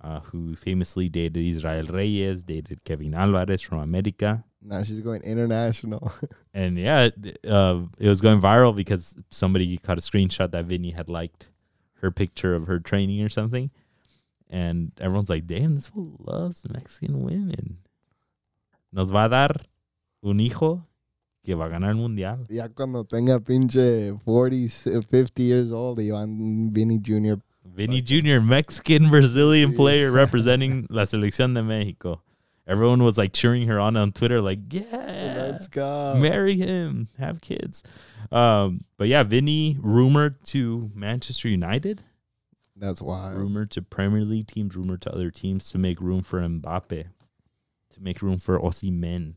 uh, who famously dated Israel Reyes, dated Kevin Alvarez from America. now she's going international. And yeah, uh, it was going viral because somebody caught a screenshot that Vinny had liked her picture of her training or something. And everyone's like, damn, this fool loves Mexican women. Nos va a dar un hijo que va a ganar el mundial. ya cuando tenga pinche 40, 50 years old, y van Vinny Jr. Vinny Jr., Mexican Brazilian Yeah. player representing la selección de Mexico. Everyone was like cheering her on on Twitter, like, yeah, Let's go. marry him, have kids. Um, but yeah, Vinny rumored to Manchester United, That's wild. rumored to Premier League teams, rumored to other teams to make room for Mbappe, to make room for Osimhen.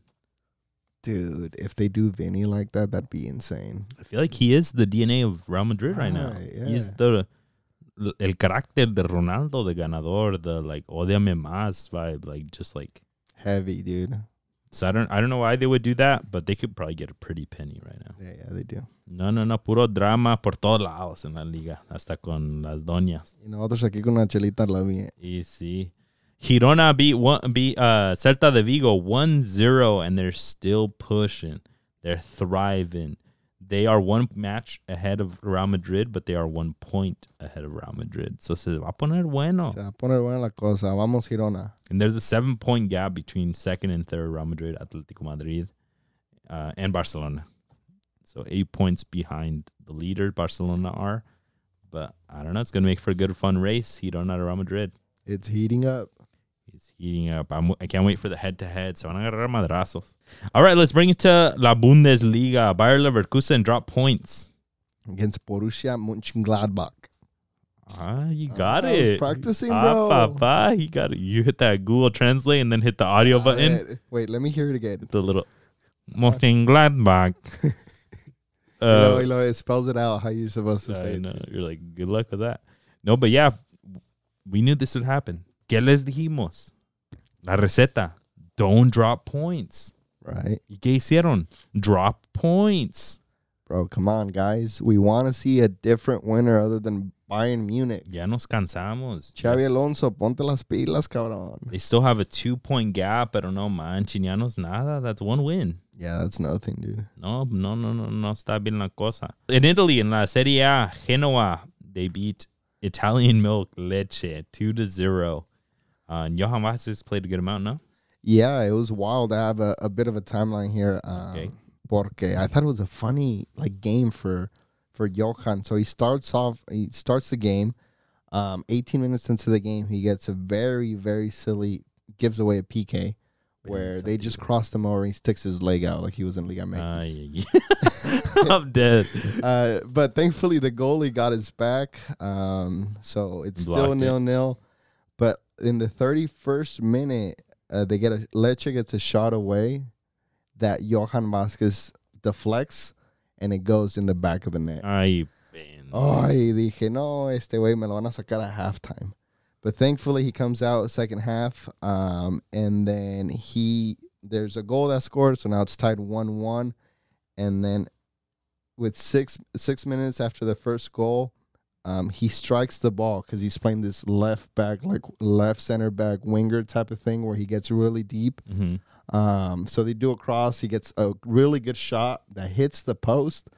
Dude, if they do Vinny like that, that'd be insane. I feel like he is the DNA of Real Madrid right now. Right, He's yeah. the el carácter de Ronaldo, the ganador, the like odiame más vibe, like just like. Heavy, dude. So I don't, I don't know why they would do that, but they could probably get a pretty penny right now. Yeah, yeah, they do. No, no, no, puro drama por todos lados en la liga, hasta con las doñas. Y nosotros aquí con una chelita la vi. Y sí. Girona beat one beat uh Celta de Vigo 1-0 and they're still pushing. They're thriving. They are one match ahead of Real Madrid, but they are one point ahead of Real Madrid. So se va a poner bueno. Se va a poner buena la cosa. Vamos, Girona. And there's a seven point gap between second and third Real Madrid, Atletico Madrid, uh, and Barcelona. So eight points behind the leader, Barcelona are. But I don't know. It's going to make for a good, fun race. Girona to Real Madrid. It's heating up. It's heating up. I'm, I can't wait for the head to head. So van a agarrar madrazos. All right, let's bring it to La Bundesliga. Bayer Leverkusen drop points. Against Borussia Mönchengladbach. Ah, you got I was it. practicing, ah, bro. papa, you got it. You hit that Google Translate and then hit the audio button. Wait, Wait, let me hear it again. the little Mönchengladbach. you know, Uh, you know, it spells it out how you're supposed to say I it. know. You're like, good luck with that. No, but yeah, we knew this would happen. ¿Qué les dijimos? La receta. Don't drop points. Right? ¿Y qué hicieron? Drop points. Bro, come on, guys. We want to see a different winner other than Bayern Munich. Ya nos cansamos. Xabi Alonso, ponte las pilas, cabrón. They still have a two point gap, pero no manchen, ya no es nada. That's one win. Yeah, that's nothing, dude. No, no, no, no, no está bien la cosa. In Italy, in la Serie A, Genoa, they beat Italian Milk Leche 2 to 0. Uh, and Johan Vasquez played a good amount, no? Yeah, it was wild. I have a, a bit of a timeline here. Um, Okay. Porque I thought it was a funny like game for for Johan. So he starts off. He starts the game. Um, 18 minutes into the game, he gets a very very silly gives away a PK where they just crossed him over. and He sticks his leg out like he was in Liga MX. Ay, ay, ay. I'm dead. uh, but thankfully the goalie got his back. Um, so it's still Blocked it. nil nil. But in the thirty first minute, uh, they get a Leche gets a shot away that Johan Vasquez deflects, and it goes in the back of the net. Ay, Ay, dije, no, este güey me lo van a sacar at halftime. But thankfully, he comes out second half, um, and then he there's a goal that scored, so now it's tied one one, and then with six six minutes after the first goal, um, he strikes the ball because he's playing this left back, like left center back winger type of thing, where he gets really deep. hmm Um, so they do a cross. He gets a really good shot that hits the post.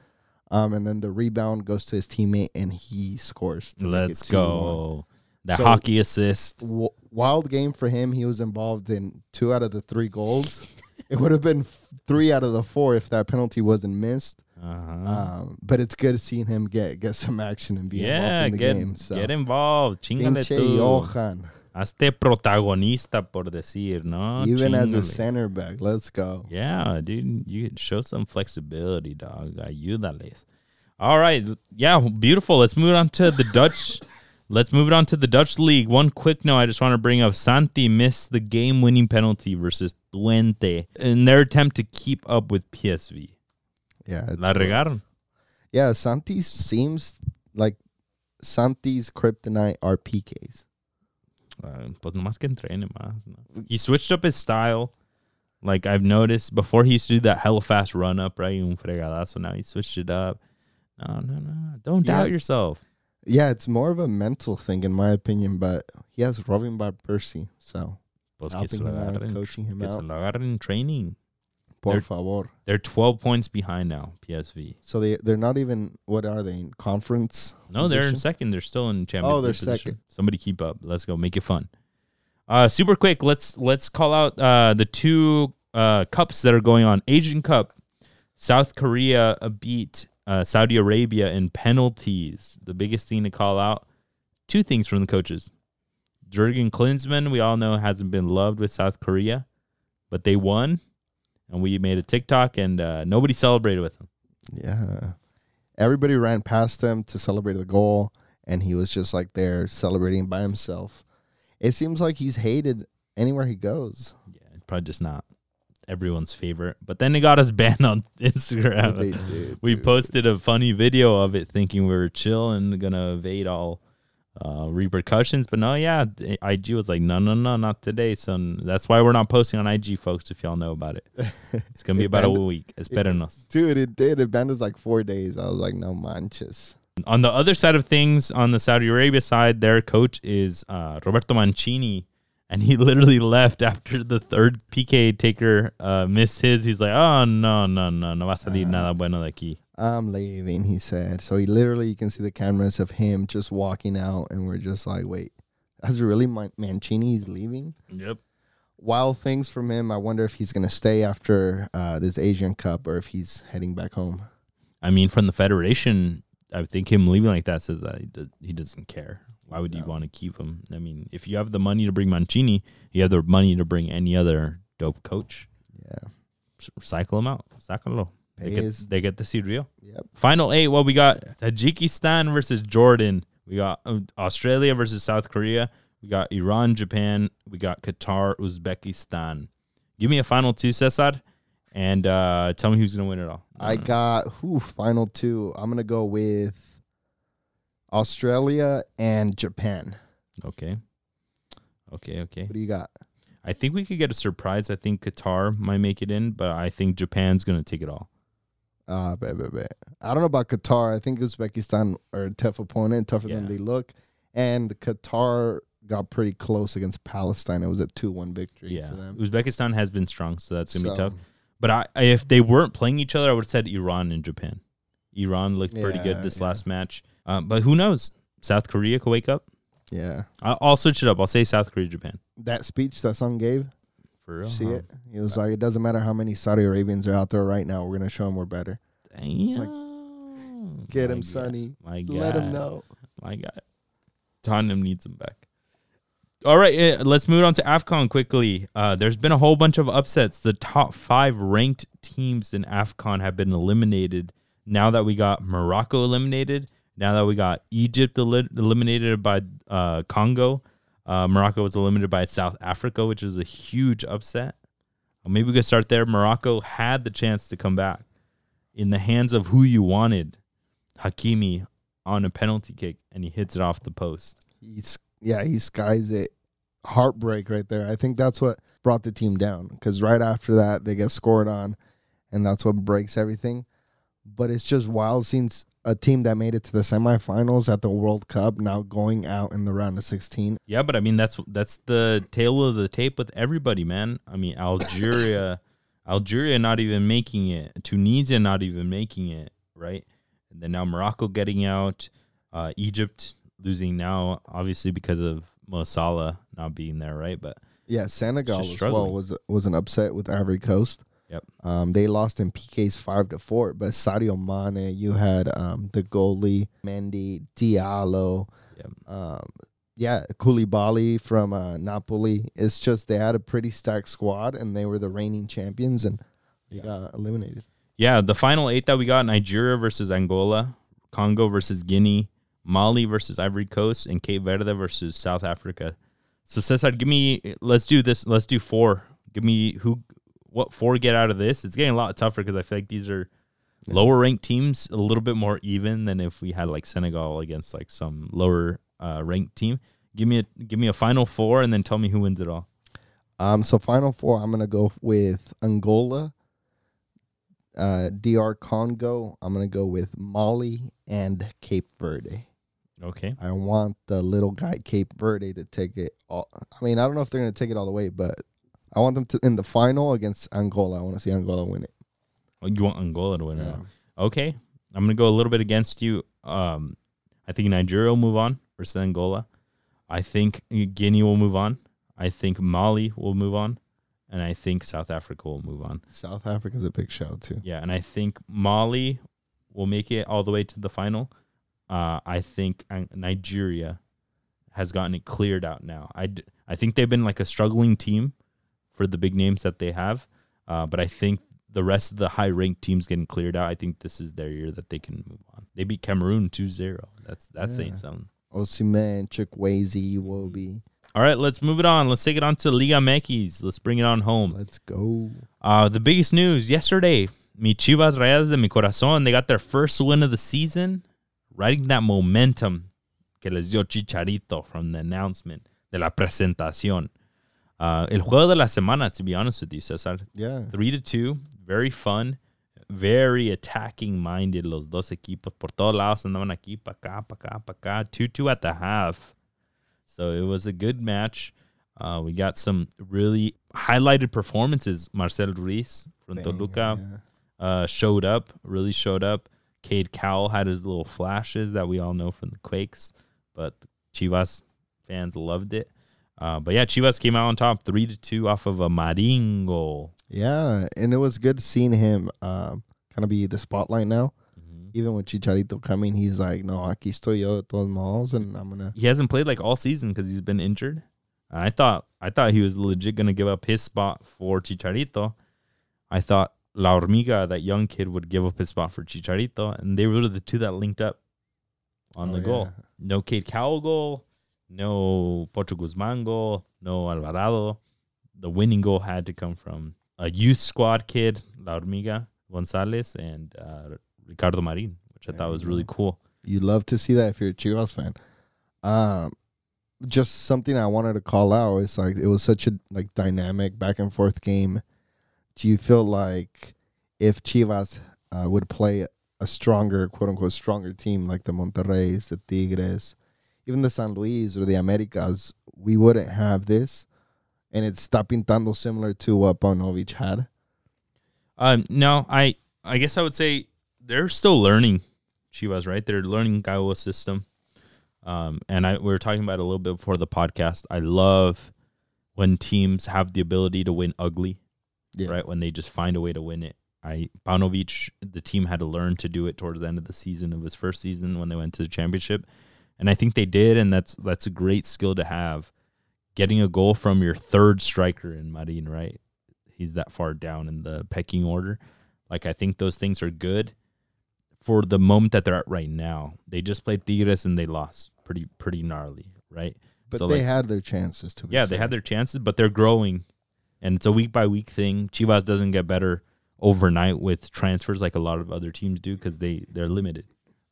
Um, and then the rebound goes to his teammate and he scores. to make it Let's go. The So- hockey assist. W- wild game for him. He was involved in two out of the three goals. it would have been three out of the four if that penalty wasn't missed. Uh-huh. Um, but it's good seeing him get get some action and be yeah, involved in the get, game. So get involved. Chingale Pinche tú. Johan, Hazte protagonista, por decir, ¿no? even as a center back, let's go. Yeah, dude, you show some flexibility, dog. Ayúdales. All right, yeah, beautiful. Let's move on to the Dutch. Let's move it on to the Dutch league. One quick note I just want to bring up: Santi missed the game-winning penalty versus Twente in their attempt to keep up with PSV. Yeah, it's La regaron. Yeah, Santi seems like Santi's kryptonite are PKs. Uh, pues nomás que entrene más. ¿no? He switched up his style. Like I've noticed before, he used to do that hella fast run up, right? Un fregadazo. Now he switched it up. No, no, no. Don't Yeah. doubt yourself. Yeah, it's more of a mental thing in my opinion, but he has Robin van Persie, so Pues que helping se him out, coaching him que se out. lo agarren in training. Por They're- favor. They're 12 points behind now, PSV. So they they're not even what are they in conference? No, they're in second. They're still in championship. Oh, they're position. second. Somebody keep up. Let's go. Make it fun. Uh, super quick. Let's let's call out uh, the two uh, cups that are going on. Asian Cup. South Korea beat uh, Saudi Arabia in penalties. The biggest thing to call out. Two things from the coaches. Jurgen Klinsmann, we all know, hasn't been loved with South Korea, but they won, and we made a TikTok, and uh, nobody celebrated with him. Yeah. Everybody ran past him to celebrate the goal, and he was just like there celebrating by himself. It seems like he's hated anywhere he goes. Yeah, probably just not everyone's favorite. But then it got us banned on Instagram. They did, we posted a funny video of it, thinking we were chill and gonna evade all uh, repercussions. But no, yeah, IG was like, no, no, no, not today. So that's why we're not posting on IG, folks. If y'all know about it, it's gonna be It about a banned- week. Espérenos. Dude, it did. It banned us like four days. I was like, no manches. On the other side of things, on the Saudi Arabia side, their coach is uh, Roberto Mancini, and he literally left after the third PK taker uh, missed his. He's like, oh no, no, no, no va a salir nada bueno de aquí. I'm leaving, he said. So he literally, you can see the cameras of him just walking out, and we're just like, wait, that's really Man- Mancini? He's leaving? Yep. Wild things from him. I wonder if he's going to stay after uh, this Asian Cup or if he's heading back home. I mean, from the federation, I think him leaving like that says that he, does, he doesn't care. Why would you want to keep him? I mean, if you have the money to bring Mancini, you have the money to bring any other dope coach. Yeah. Cycle him out. Sácalo. They get, they get to see real. Yep. Final eight. Well, we got Tajikistan versus Jordan. We got uh, Australia versus South Korea. We got Iran, Japan. We got Qatar, Uzbekistan. Give me a final two, Cesar, and uh, tell me who's gonna win it all. I got who final two. I'm gonna go with Australia and Japan. Okay. Okay. Okay. What do you got? I think we could get a surprise. I think Qatar might make it in, but I think Japan's gonna take it all. Uh, bet, bet, bet. I don't know about Qatar. I think Uzbekistan are a tough opponent, tougher than they look. And Qatar got pretty close against Palestine. It was a two-one victory Yeah. for them. Uzbekistan has been strong, so that's gonna be tough. But I, I- if they weren't playing each other, I would have said Iran and Japan. Iran looked pretty Yeah, good this yeah. last match, um, but who knows? South Korea could wake up. Yeah, I'll, I'll switch it up. I'll say South Korea, Japan. that speech that Son gave. For real? see huh? it? He was like, "It doesn't matter how many Saudi Arabians are out there right now. We're gonna show them we're better. Damn. Get My him, God. Sonny. My Let him know." My God. Tottenham needs him back. All right, eh, let's move on to AFCON quickly. Uh, there's been a whole bunch of upsets. The top five ranked teams in AFCON have been eliminated. Now that we got Morocco eliminated, now that we got Egypt eli- eliminated by uh, Congo, uh, Morocco was eliminated by South Africa, which is a huge upset. Uh, Maybe we could start there. Morocco had the chance to come back, in the hands of who you wanted, Hakimi on a penalty kick, and he hits it off the post. He's yeah, he skies it. Heartbreak right there. I think that's what brought the team down because right after that they get scored on, and that's what breaks everything. But it's just wild seeing s- a team that made it to the semifinals at the World Cup now going out in the round of 16. Yeah, but I mean that's that's the tail of the tape with everybody, man. I mean Algeria, Algeria not even making it, Tunisia not even making it, right? And then now Morocco getting out, uh, Egypt losing now, obviously because of Mo Salah not being there, right? But Yeah, Senegal as well was was an upset with Ivory Coast. Yep. Um, they lost in PKs five to four, but Sadio Mane, you had um the goalie Mendy, Diallo, Yep. um, yeah, Koulibaly from uh, Napoli. It's just they had a pretty stacked squad, and they were the reigning champions, and they Yeah. got eliminated. yeah, the final eight that we got: Nigeria versus Angola, Congo versus Guinea, Mali versus Ivory Coast, and Cape Verde versus South Africa. So Cesar, give me. Let's do this. Let's do four. Give me who, what four get out of this. It's getting a lot tougher because I feel like these are Yeah. lower ranked teams, a little bit more even than if we had like Senegal against like some lower uh, ranked team. Give me a give me a final four, and then tell me who wins it all. Um, so final four, I'm gonna go with Angola, uh, DR Congo. I'm gonna go with Mali and Cape Verde. Okay. I want the little guy Cape Verde to take it all. I mean, I don't know if they're going to take it all the way, but I want them to in the final against Angola. I want to see Angola win it. Oh, you want Angola to win it? Yeah. all. Okay, I'm gonna go a little bit against you. Um, I think Nigeria will move on versus Angola. I think Guinea will move on. I think Mali will move on, and I think South Africa will move on. South Africa's a big shout too. Yeah, and I think Mali will make it all the way to the final. Uh, I think Nigeria has gotten it cleared out now. I, d- I think they've been like a struggling team for the big names that they have, uh, but I think the rest of the high ranked teams getting cleared out. I think this is their year that they can move on. They beat Cameroon 2-0. That's that's saying Yeah. something. Osimhen, Chukwueze, Iwobi. All right, let's move it on. Let's take it on to Liga MX. Let's bring it on home. Let's go. Uh, the biggest news yesterday, mi Chivas Rayadas de mi corazón, they got their first win of the season, riding that momentum que les dio Chicharito from the announcement de la presentación. Uh, el juego de la semana, to be honest with you, Cesar. Yeah. Three to two, very fun, very attacking minded los dos equipos. Por todos lados andaban aquí, pa acá, pa acá, pa acá. 2 2 at the half. So it was a good match. Uh, we got some really highlighted performances. Marcel Ruiz from Bang, Toluca yeah. uh, showed up, really showed up. Cade Cowell had his little flashes that we all know from the Quakes, but Chivas fans loved it. Uh, but yeah, Chivas came out on top, three to two off of a Marin goal. Yeah, and it was good seeing him um, kind of be the spotlight now. Even with Chicharito coming, he's like, no, aquí estoy yo de todos modos, and I'm gonna. He hasn't played like all season because he's been injured. I thought I thought he was legit gonna give up his spot for Chicharito. I thought La Hormiga, that young kid, would give up his spot for Chicharito, and they were the two that linked up on Oh, the goal. yeah. No Cade Cowell goal, no Pocho Guzman goal, no Alvarado. The winning goal had to come from a youth squad kid, La Hormiga Gonzalez, and uh, Ricardo Marin, which I There thought was really cool. You love to see that if you're a Chivas fan. Um, just something I wanted to call out is like it was such a like dynamic back and forth game. Do you feel like if Chivas uh, would play a stronger, quote unquote, stronger team like the Monterrey's, the Tigres, even the San Luis or the Americas, we wouldn't have this, and it's está pintando similar to what Paunovic had. Um, no, I I guess I would say they're still learning Chivas, right? They're learning Gago's system. Um, and I we were talking about a little bit before the podcast. I love when teams have the ability to win ugly, Yeah, right? When they just find a way to win it. I Paunovic, the team had to learn to do it towards the end of the season of his first season when they went to the championship, and I think they did, and that's that's a great skill to have. Getting a goal from your third striker in Marin, right? He's that far down in the pecking order. Like I think those things are good for the moment that they're at right now. They just played Tigres and they lost pretty pretty gnarly, right? but So, they like- had their chances to. Yeah, they had their chances, but they're growing, and it's a week by week thing. Chivas doesn't get better overnight with transfers like a lot of other teams do because they they're limited,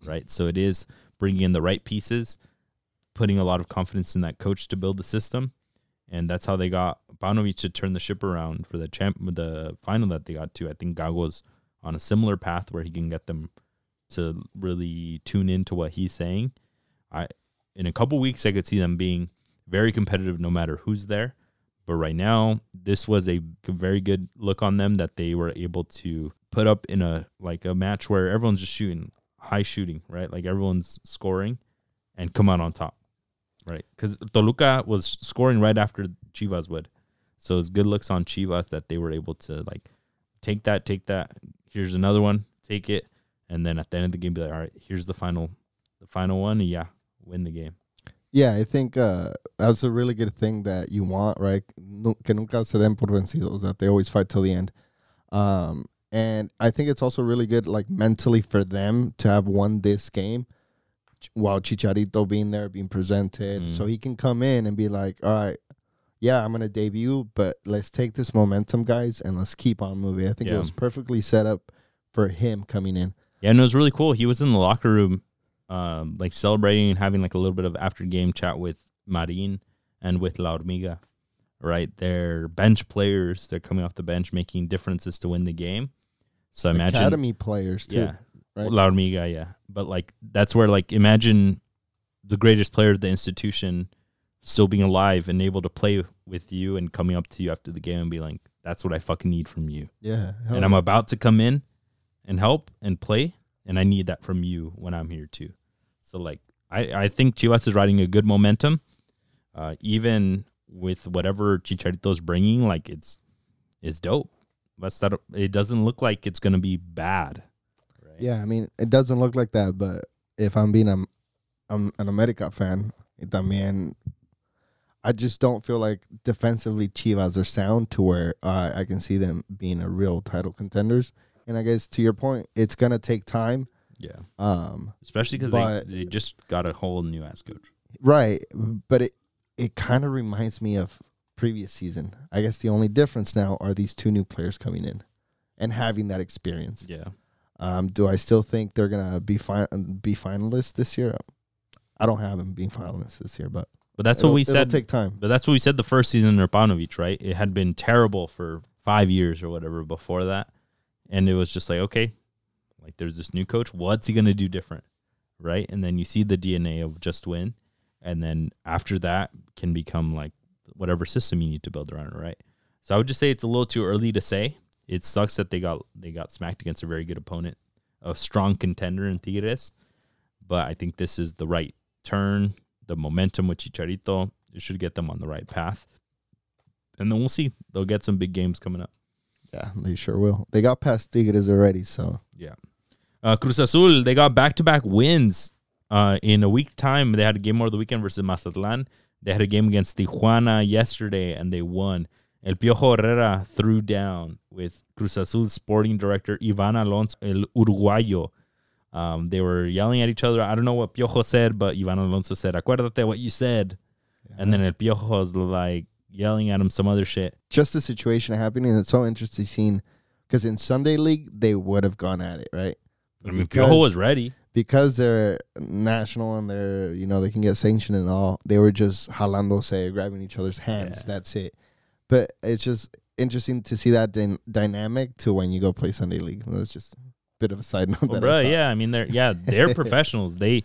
right? So it is bringing in the right pieces, putting a lot of confidence in that coach to build the system, and that's how they got Paunovic to turn the ship around for the champ the final that they got to. I think Gago's on a similar path where he can get them to really tune into what he's saying. I in a couple weeks I could see them being very competitive no matter who's there. But right now, this was a very good look on them that they were able to put up in a like a match where everyone's just shooting high shooting, right? Like everyone's scoring and come out on top, right? Because Toluca was scoring right after Chivas would, so it's good looks on Chivas that they were able to like take that, take that. Here's another one, take it, and then at the end of the game, be like, all right, here's the final, the final one, yeah, win the game. Yeah, I think uh, that's a really good thing that you want, right? Que nunca se den por vencidos, that they always fight till the end. Um, and I think it's also really good, like mentally for them to have won this game while Chicharito being there, being presented, Mm. so he can come in and be like, all right, yeah, I'm gonna debut, but let's take this momentum, guys, and let's keep on moving. I think Yeah. it was perfectly set up for him coming in. Yeah, and it was really cool. He was in the locker room, um, like celebrating and having like a little bit of after game chat with Marin and with La Hormiga. Right, they're bench players. They're coming off the bench, making differences to win the game. So imagine, Academy players too. yeah, right? La Hormiga, yeah. But like that's where like imagine the greatest player of the institution still being alive and able to play with you and coming up to you after the game and be like, "That's what I fucking need from you." Yeah, and I'm about to come in and help and play, and I need that from you when I'm here too. So like I, I think Chivas is riding a good momentum, uh, even with whatever Chicharito's bringing. Like it's it's dope. That's that. It doesn't look like it's gonna be bad. Right? Yeah, I mean, it doesn't look like that, but if I'm being a, I'm an America fan, también, I just don't feel like defensively Chivas are sound to where uh, I can see them being a real title contenders. And I guess to your point, it's gonna take time. yeah. Um, Especially because they, they just got a whole new ass coach. right, but it it kind of reminds me of previous season. I guess the only difference now are these two new players coming in and having that experience. Yeah. Um, do I still think they're gonna be fi- be finalists this year? I don't have them being finalists this year, but But that's what we said. Take time. But that's what we said the first season of Paunovic, right? It had been terrible for five years or whatever before that. And it was just like, okay, like there's this new coach. What's he going to do different? Right. And then you see the DNA of just win. And then after that can become like whatever system you need to build around it. Right. So I would just say it's a little too early to say. It sucks that they got they got smacked against a very good opponent, a strong contender in Tigres. But I think this is the right turn, the momentum with Chicharito. It should get them on the right path. And then we'll see. They'll get some big games coming up. Yeah, they sure will. They got past Tigres already, so Yeah. Uh, Cruz Azul, they got back to back wins uh, in a week time. They had a game over the weekend versus Mazatlan. They had a game against Tijuana yesterday and they won. El Piojo Herrera threw down with Cruz Azul sporting director Ivan Alonso, el Uruguayo. Um, they were yelling at each other. I don't know what Piojo said, but Ivan Alonso said, Acuérdate what you said. And then El Piojo was like yelling at him some other shit. just the situation happening. It's so interesting seeing because in Sunday League they would have gone at it, right? I mean, Because- Piojo was ready. Because they're national and they're you know they can get sanctioned and all. They were just jalándose, grabbing each other's hands. Yeah. That's it. But it's just interesting to see that dyn- dynamic to when you go play Sunday League. It's just a bit of a side note. Well, I bro, yeah, I mean they're yeah they're professionals. They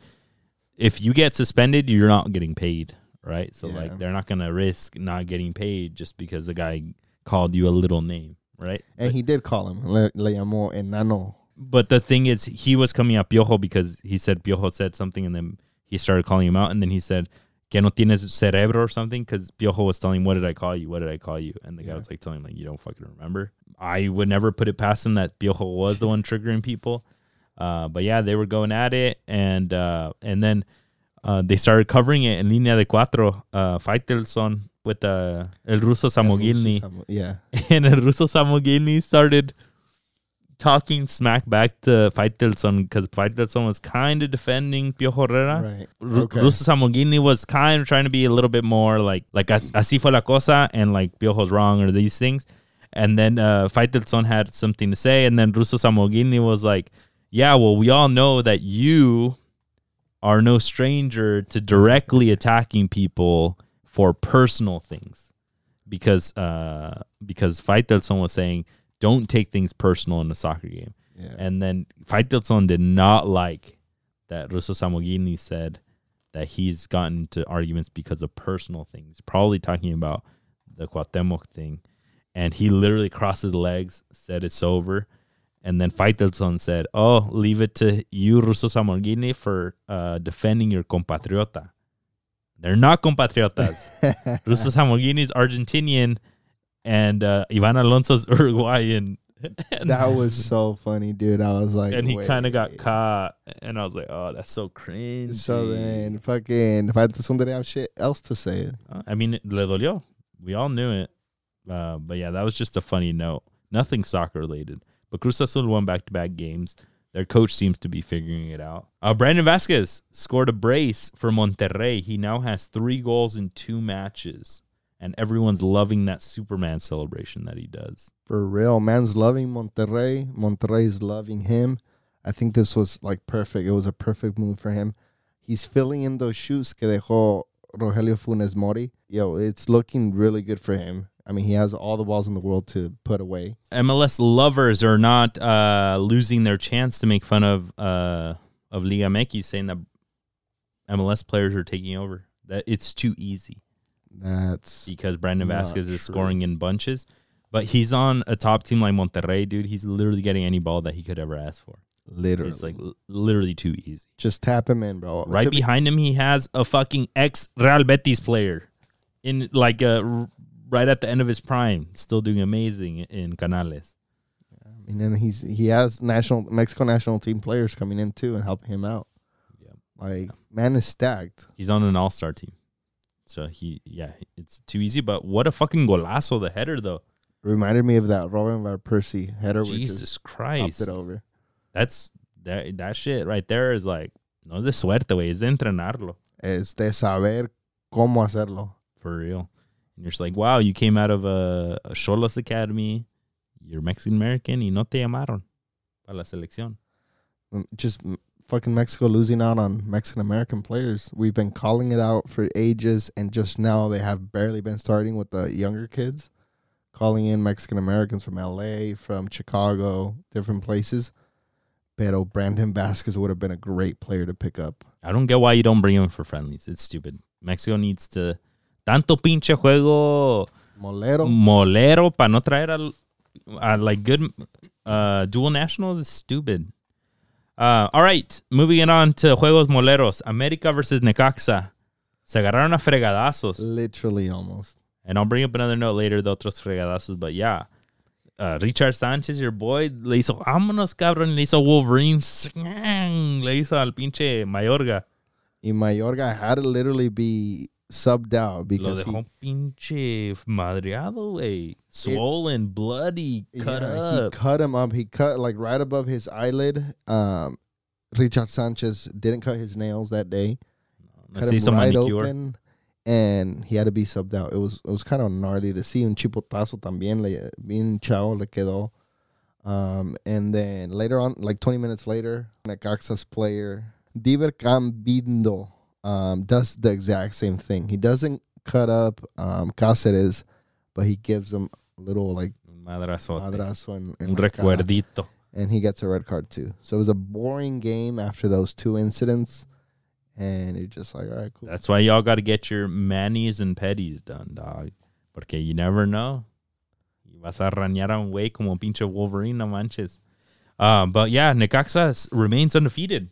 if you get suspended, you're not getting paid, right? So Yeah. like they're not gonna risk not getting paid just because the guy called you a little name, right? And he did call him. Le, le llamó enano. But the thing is, he was coming at Piojo because he said Piojo said something, and then he started calling him out, and then he said que no tienes cerebro or something because Piojo was telling him, "What did I call you? What did I call you?" And the guy was like telling him like, "You don't fucking remember." I would never put it past him that Piojo was the one triggering people. Uh, but yeah, they were going at it, and uh, and then uh, they started covering it in línea de cuatro. Uh, Faitelson with uh, el ruso Zamogilny Yeah. and El Russo Samogini started talking smack back to Faitelson because Faitelson was kind of defending Piojo Herrera. Right. Okay. Russo Samogini was kind of trying to be a little bit more like like as- así fue la cosa and like Piojo's wrong or these things. And then uh, Faitelson had something to say, and then Russo Samogini was like, "Yeah, well, we all know that you are no stranger to directly attacking people for personal things, because uh, because Faitelson was saying." Don't take things personal in a soccer game. Yeah. And then Faitelson did not like that Russo Samogini said that he's gotten into arguments because of personal things, probably talking about the Cuauhtemoc thing. And he literally crossed his legs, said it's over. And then Faitelson said, Oh, leave it to you, Russo Samogini, for uh, defending your compatriota. They're not compatriotas. Russo Samogini is Argentinian and uh, Ivan Alonso's Uruguayan. And- that was so funny, dude. I was like, and he kind of got caught, and I was like, "Oh, that's so cringe." So then, fucking, if I had somebody have shit else to say, I mean, le dolió. We all knew it, uh, but yeah, that was just a funny note. Nothing soccer related. But Cruz Azul won back-to-back games. Their coach seems to be figuring it out. Uh, Brandon Vasquez scored a brace for Monterrey. He now has three goals in two matches, and everyone's loving that Superman celebration that he does. for real, man's loving Monterrey. Monterrey's loving him. I think this was like perfect. It was a perfect move for him. He's filling in those shoes que dejó Rogelio Funes Mori. Yo, it's looking really good for him. I mean, he has all the balls in the world to put away. MLS lovers are not uh, losing their chance to make fun of uh, of Liga MX, saying that MLS players are taking over. That it's too easy That's because Brandon Vasquez is true. scoring in bunches. But he's on a top team like Monterrey, dude. He's literally getting any ball that he could ever ask for. literally It's like l- literally too easy. just tap him in, bro. Right be- behind him, he has a fucking ex Real Betis player in like uh, r- right at the end of his prime, still doing amazing in Canales. And then he's he has national Mexico national team players coming in too and helping him out. Yep. Like man is stacked. He's on an all star team. So he, yeah, it's too easy. But what a fucking golazo, the header, though. Reminded me of that Robin van Persie header. Jesus Christ. it over. That's that, that shit right there is like, no es de suerte, güey. Es de entrenarlo. Es de saber cómo hacerlo. For real. And you're just like, wow, you came out of a, a Xolos Academy. You're Mexican American y no te llamaron para la selección. Mm, Just mm, fucking Mexico losing out on Mexican American players. We've been calling it out for ages, and just now they have barely been starting with the younger kids, calling in Mexican Americans from LA, from Chicago, different places. Pero Brandon Vasquez would have been a great player to pick up. I don't get why you don't bring him for friendlies. It's stupid. Mexico needs to. Tanto pinche juego Molero. molero para no traer al, a like good uh, dual nationals is stupid. Uh, all right, moving it on to juegos moleros. America versus Necaxa. Se agarraron a fregadazos. Literally almost. And I'll bring up another note later de otros fregadazos, but yeah. Uh, Richard Sánchez, your boy, le hizo, vámonos, cabrón, le hizo Wolverine, le hizo al pinche Mayorga. Y Mayorga had to literally be subbed out Lo because he, dejó pinche madreado, güey. Swollen, bloody, cut yeah, up. he cut him up. He cut like right above his eyelid. Um, Richard Sanchez didn't cut his nails that day. Cut him right manicure. open, and he had to be subbed out. It was it was kind of gnarly to see. Un chipotazo también le bien chao le quedó. Um, and then later on, like 20 minutes later, Necaxa's player Diber Cambindo um, does the exact same thing. He doesn't cut up um, Cáceres, but he gives him a little like madrazo en, en Un la cara, recuerdito. and he gets a red card too. So it was a boring game after those two incidents, and you're just like, all right, cool. That's why y'all got to get your manis and petties done, dog. Porque you never know. Vas a arañar a un güey como pinche Wolverine, no manches. Um, but yeah, Necaxa remains undefeated.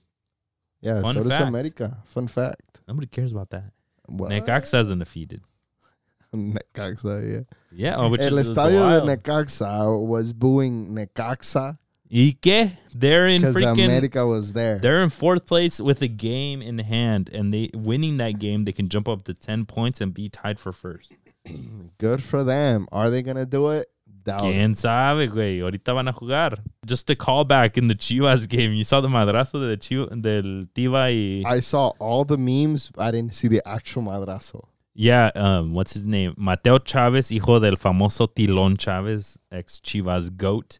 Yeah, fun so does fact. America. Fun fact. Nobody cares about that. What? Necaxa's undefeated. Necaxa, yeah. Yeah, oh, which El is estadio de Necaxa was booing Necaxa ¿Y qué? They're in freaking. America was there. They're in fourth place with a game in hand, and they winning that game, they can jump up to ten points and be tied for first. Good for them. Are they gonna do it? Doubt. ¿Quién sabe, güey? Ahorita van a jugar. Just a callback in the Chivas game. You saw the madrazo de Chiv- del Tiva y... I saw all the memes. I didn't see the actual madrazo. Yeah, um, what's his name? Mateo Chavez, hijo del famoso Tilon Chavez, ex Chivas goat.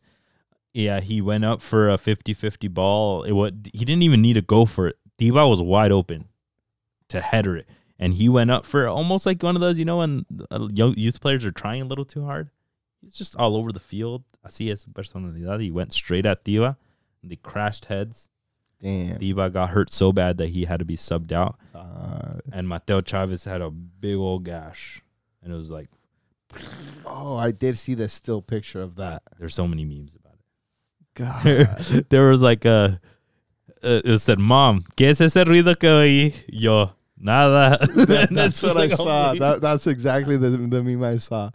Yeah, he went up for a 50-50 ball. It was he didn't even need to go for it. Diva was wide open to header it, and he went up for almost like one of those, you know, when uh, young youth players are trying a little too hard. He's just all over the field. Así es su personalidad. He went straight at Diva, and they crashed heads. Damn. Diva got hurt so bad that he had to be subbed out Uh, and Mateo Chavez had a big old gash, and it was like oh, I did see the still picture of that. there's so many memes about God. it. there was like a uh, it said, "Mom, ¿qué es ese ruido que oí?" Yo, nada. that, that's what I saw. That, that's exactly the, the meme I saw.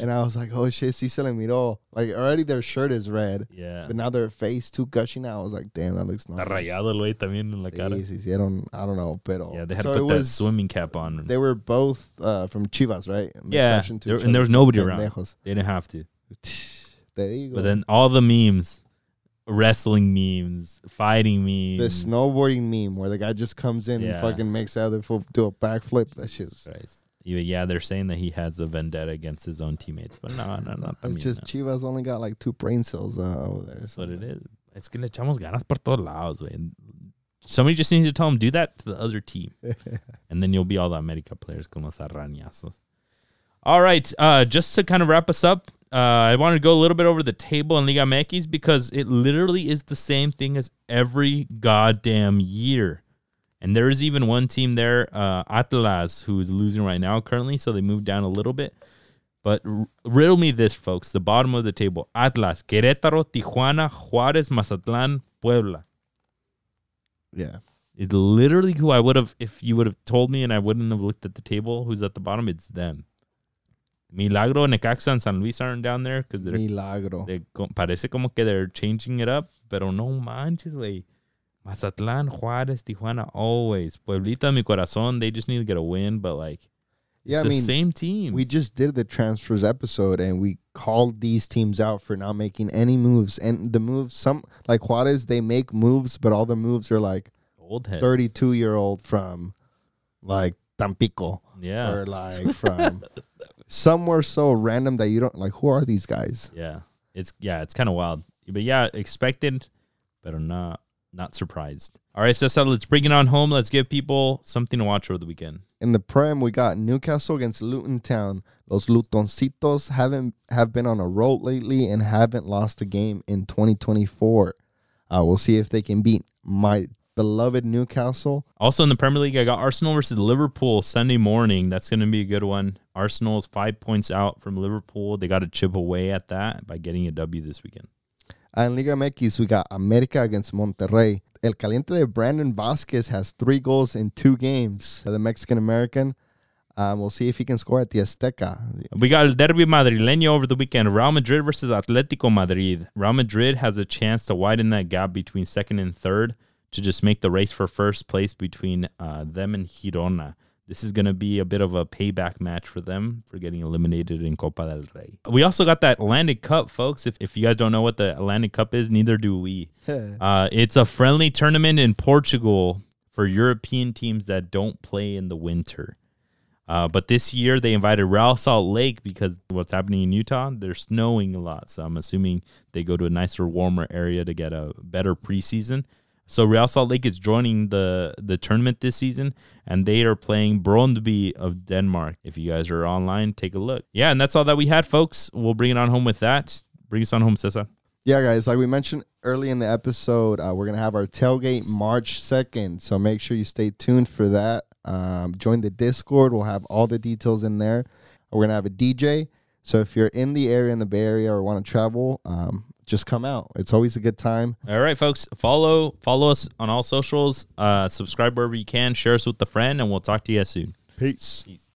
And I was like, oh shit, si se le miró. Like already their shirt is red, yeah, but now their face too gushing out. I was like, damn, that looks está nice. rayado el güey también en la cara. Sí, sí, sí, I don't, I don't know, pero Yeah, they had so to put that was- swimming cap on. They were both uh, from Chivas, right? And Yeah, there- and there was nobody around. They didn't have to, but then all the memes, wrestling memes, fighting memes. the memes. snowboarding meme where the guy just comes in Yeah. and fucking makes the other foot do a backflip. That shit's Christ. Yeah, yeah, they're saying that he has a vendetta against his own teammates, but no, no, not the it's just Chivas only got like two brain cells uh, over there. That's so what it is. It's gonna echamos ganas por todos lados, güey. Somebody just needs to tell him, do that to the other team. and then you'll be all the America players con los arañazos. All right. Uh, just to kind of wrap us up, uh, I wanted to go a little bit over the table in Liga MX because it literally is the same thing as every goddamn year. And there is even one team there, uh, Atlas, who is losing right now currently, so they moved down a little bit. But r- riddle me this, folks. The bottom of the table Atlas, Querétaro, Tijuana, Juárez, Mazatlán, Puebla. Yeah. It's literally who I would have, if you would have told me and I wouldn't have looked at the table, who's at the bottom, it's them. Milagro, Necaxa, and San Luis aren't down there because they're, Milagro. they parece como que they're changing it up, pero no manches, güey. Mazatlán, Juárez, Tijuana, always. Pueblita, mi corazón, they just need to get a win, but like, Yeah, it's I the mean, same team. we just did the transfers episode and we called these teams out for not making any moves. And the moves, some like Juarez, they make moves, but all the moves are like old heads. 32 year old from like Tampico Yeah. or like from somewhere so random that you don't like. Who are these guys? Yeah, it's yeah, it's kind of wild. But yeah, expected, but I'm not not surprised. All right, Cesar, let's bring it on home. Let's give people something to watch over the weekend. In the Prem, we got Newcastle against Luton Town. Los Lutoncitos haven't have been on a roll lately and haven't lost a game in 2024. Uh, we'll see if they can beat my beloved Newcastle. Also in the Premier League, I got Arsenal versus Liverpool Sunday morning. That's going to be a good one. Arsenal is five points out from Liverpool. They got to chip away at that by getting a W this weekend. And Liga MX, we got America against Monterrey. El Caliente de Brandon Vazquez has three goals in two games. The Mexican American. Um, we'll see if he can score at the Azteca. We got El Derby Madrileño over the weekend. Real Madrid versus Atletico Madrid. Real Madrid has a chance to widen that gap between second and third to just make the race for first place between uh, them and Girona. This is going to be a bit of a payback match for them for getting eliminated in Copa del Rey. We also got that Atlantic Cup, folks. If, if you guys don't know what the Atlantic Cup is, neither do we. Uh, it's a friendly tournament in Portugal for European teams that don't play in the winter. Uh, but this year they invited Real Salt Lake because what's happening in Utah, they're snowing a lot. So I'm assuming they go to a nicer, warmer area to get a better preseason. So Real Salt Lake is joining the the tournament this season, and they are playing Brøndby of Denmark. If you guys are online, take a look. Yeah, and that's all that we had, folks. We'll bring it on home with that. Bring us on home, Cesar. Yeah, guys, like we mentioned early in the episode, uh, we're going to have our tailgate March 2nd. So make sure you stay tuned for that. Um, join the Discord. We'll have all the details in there. We're going to have a DJ. So if you're in the area, in the Bay Area, or want to travel, um, just come out. It's always a good time. All right, folks. Follow follow us on all socials. Uh, subscribe wherever you can. Share us with a friend, and we'll talk to you soon. Peace. Peace.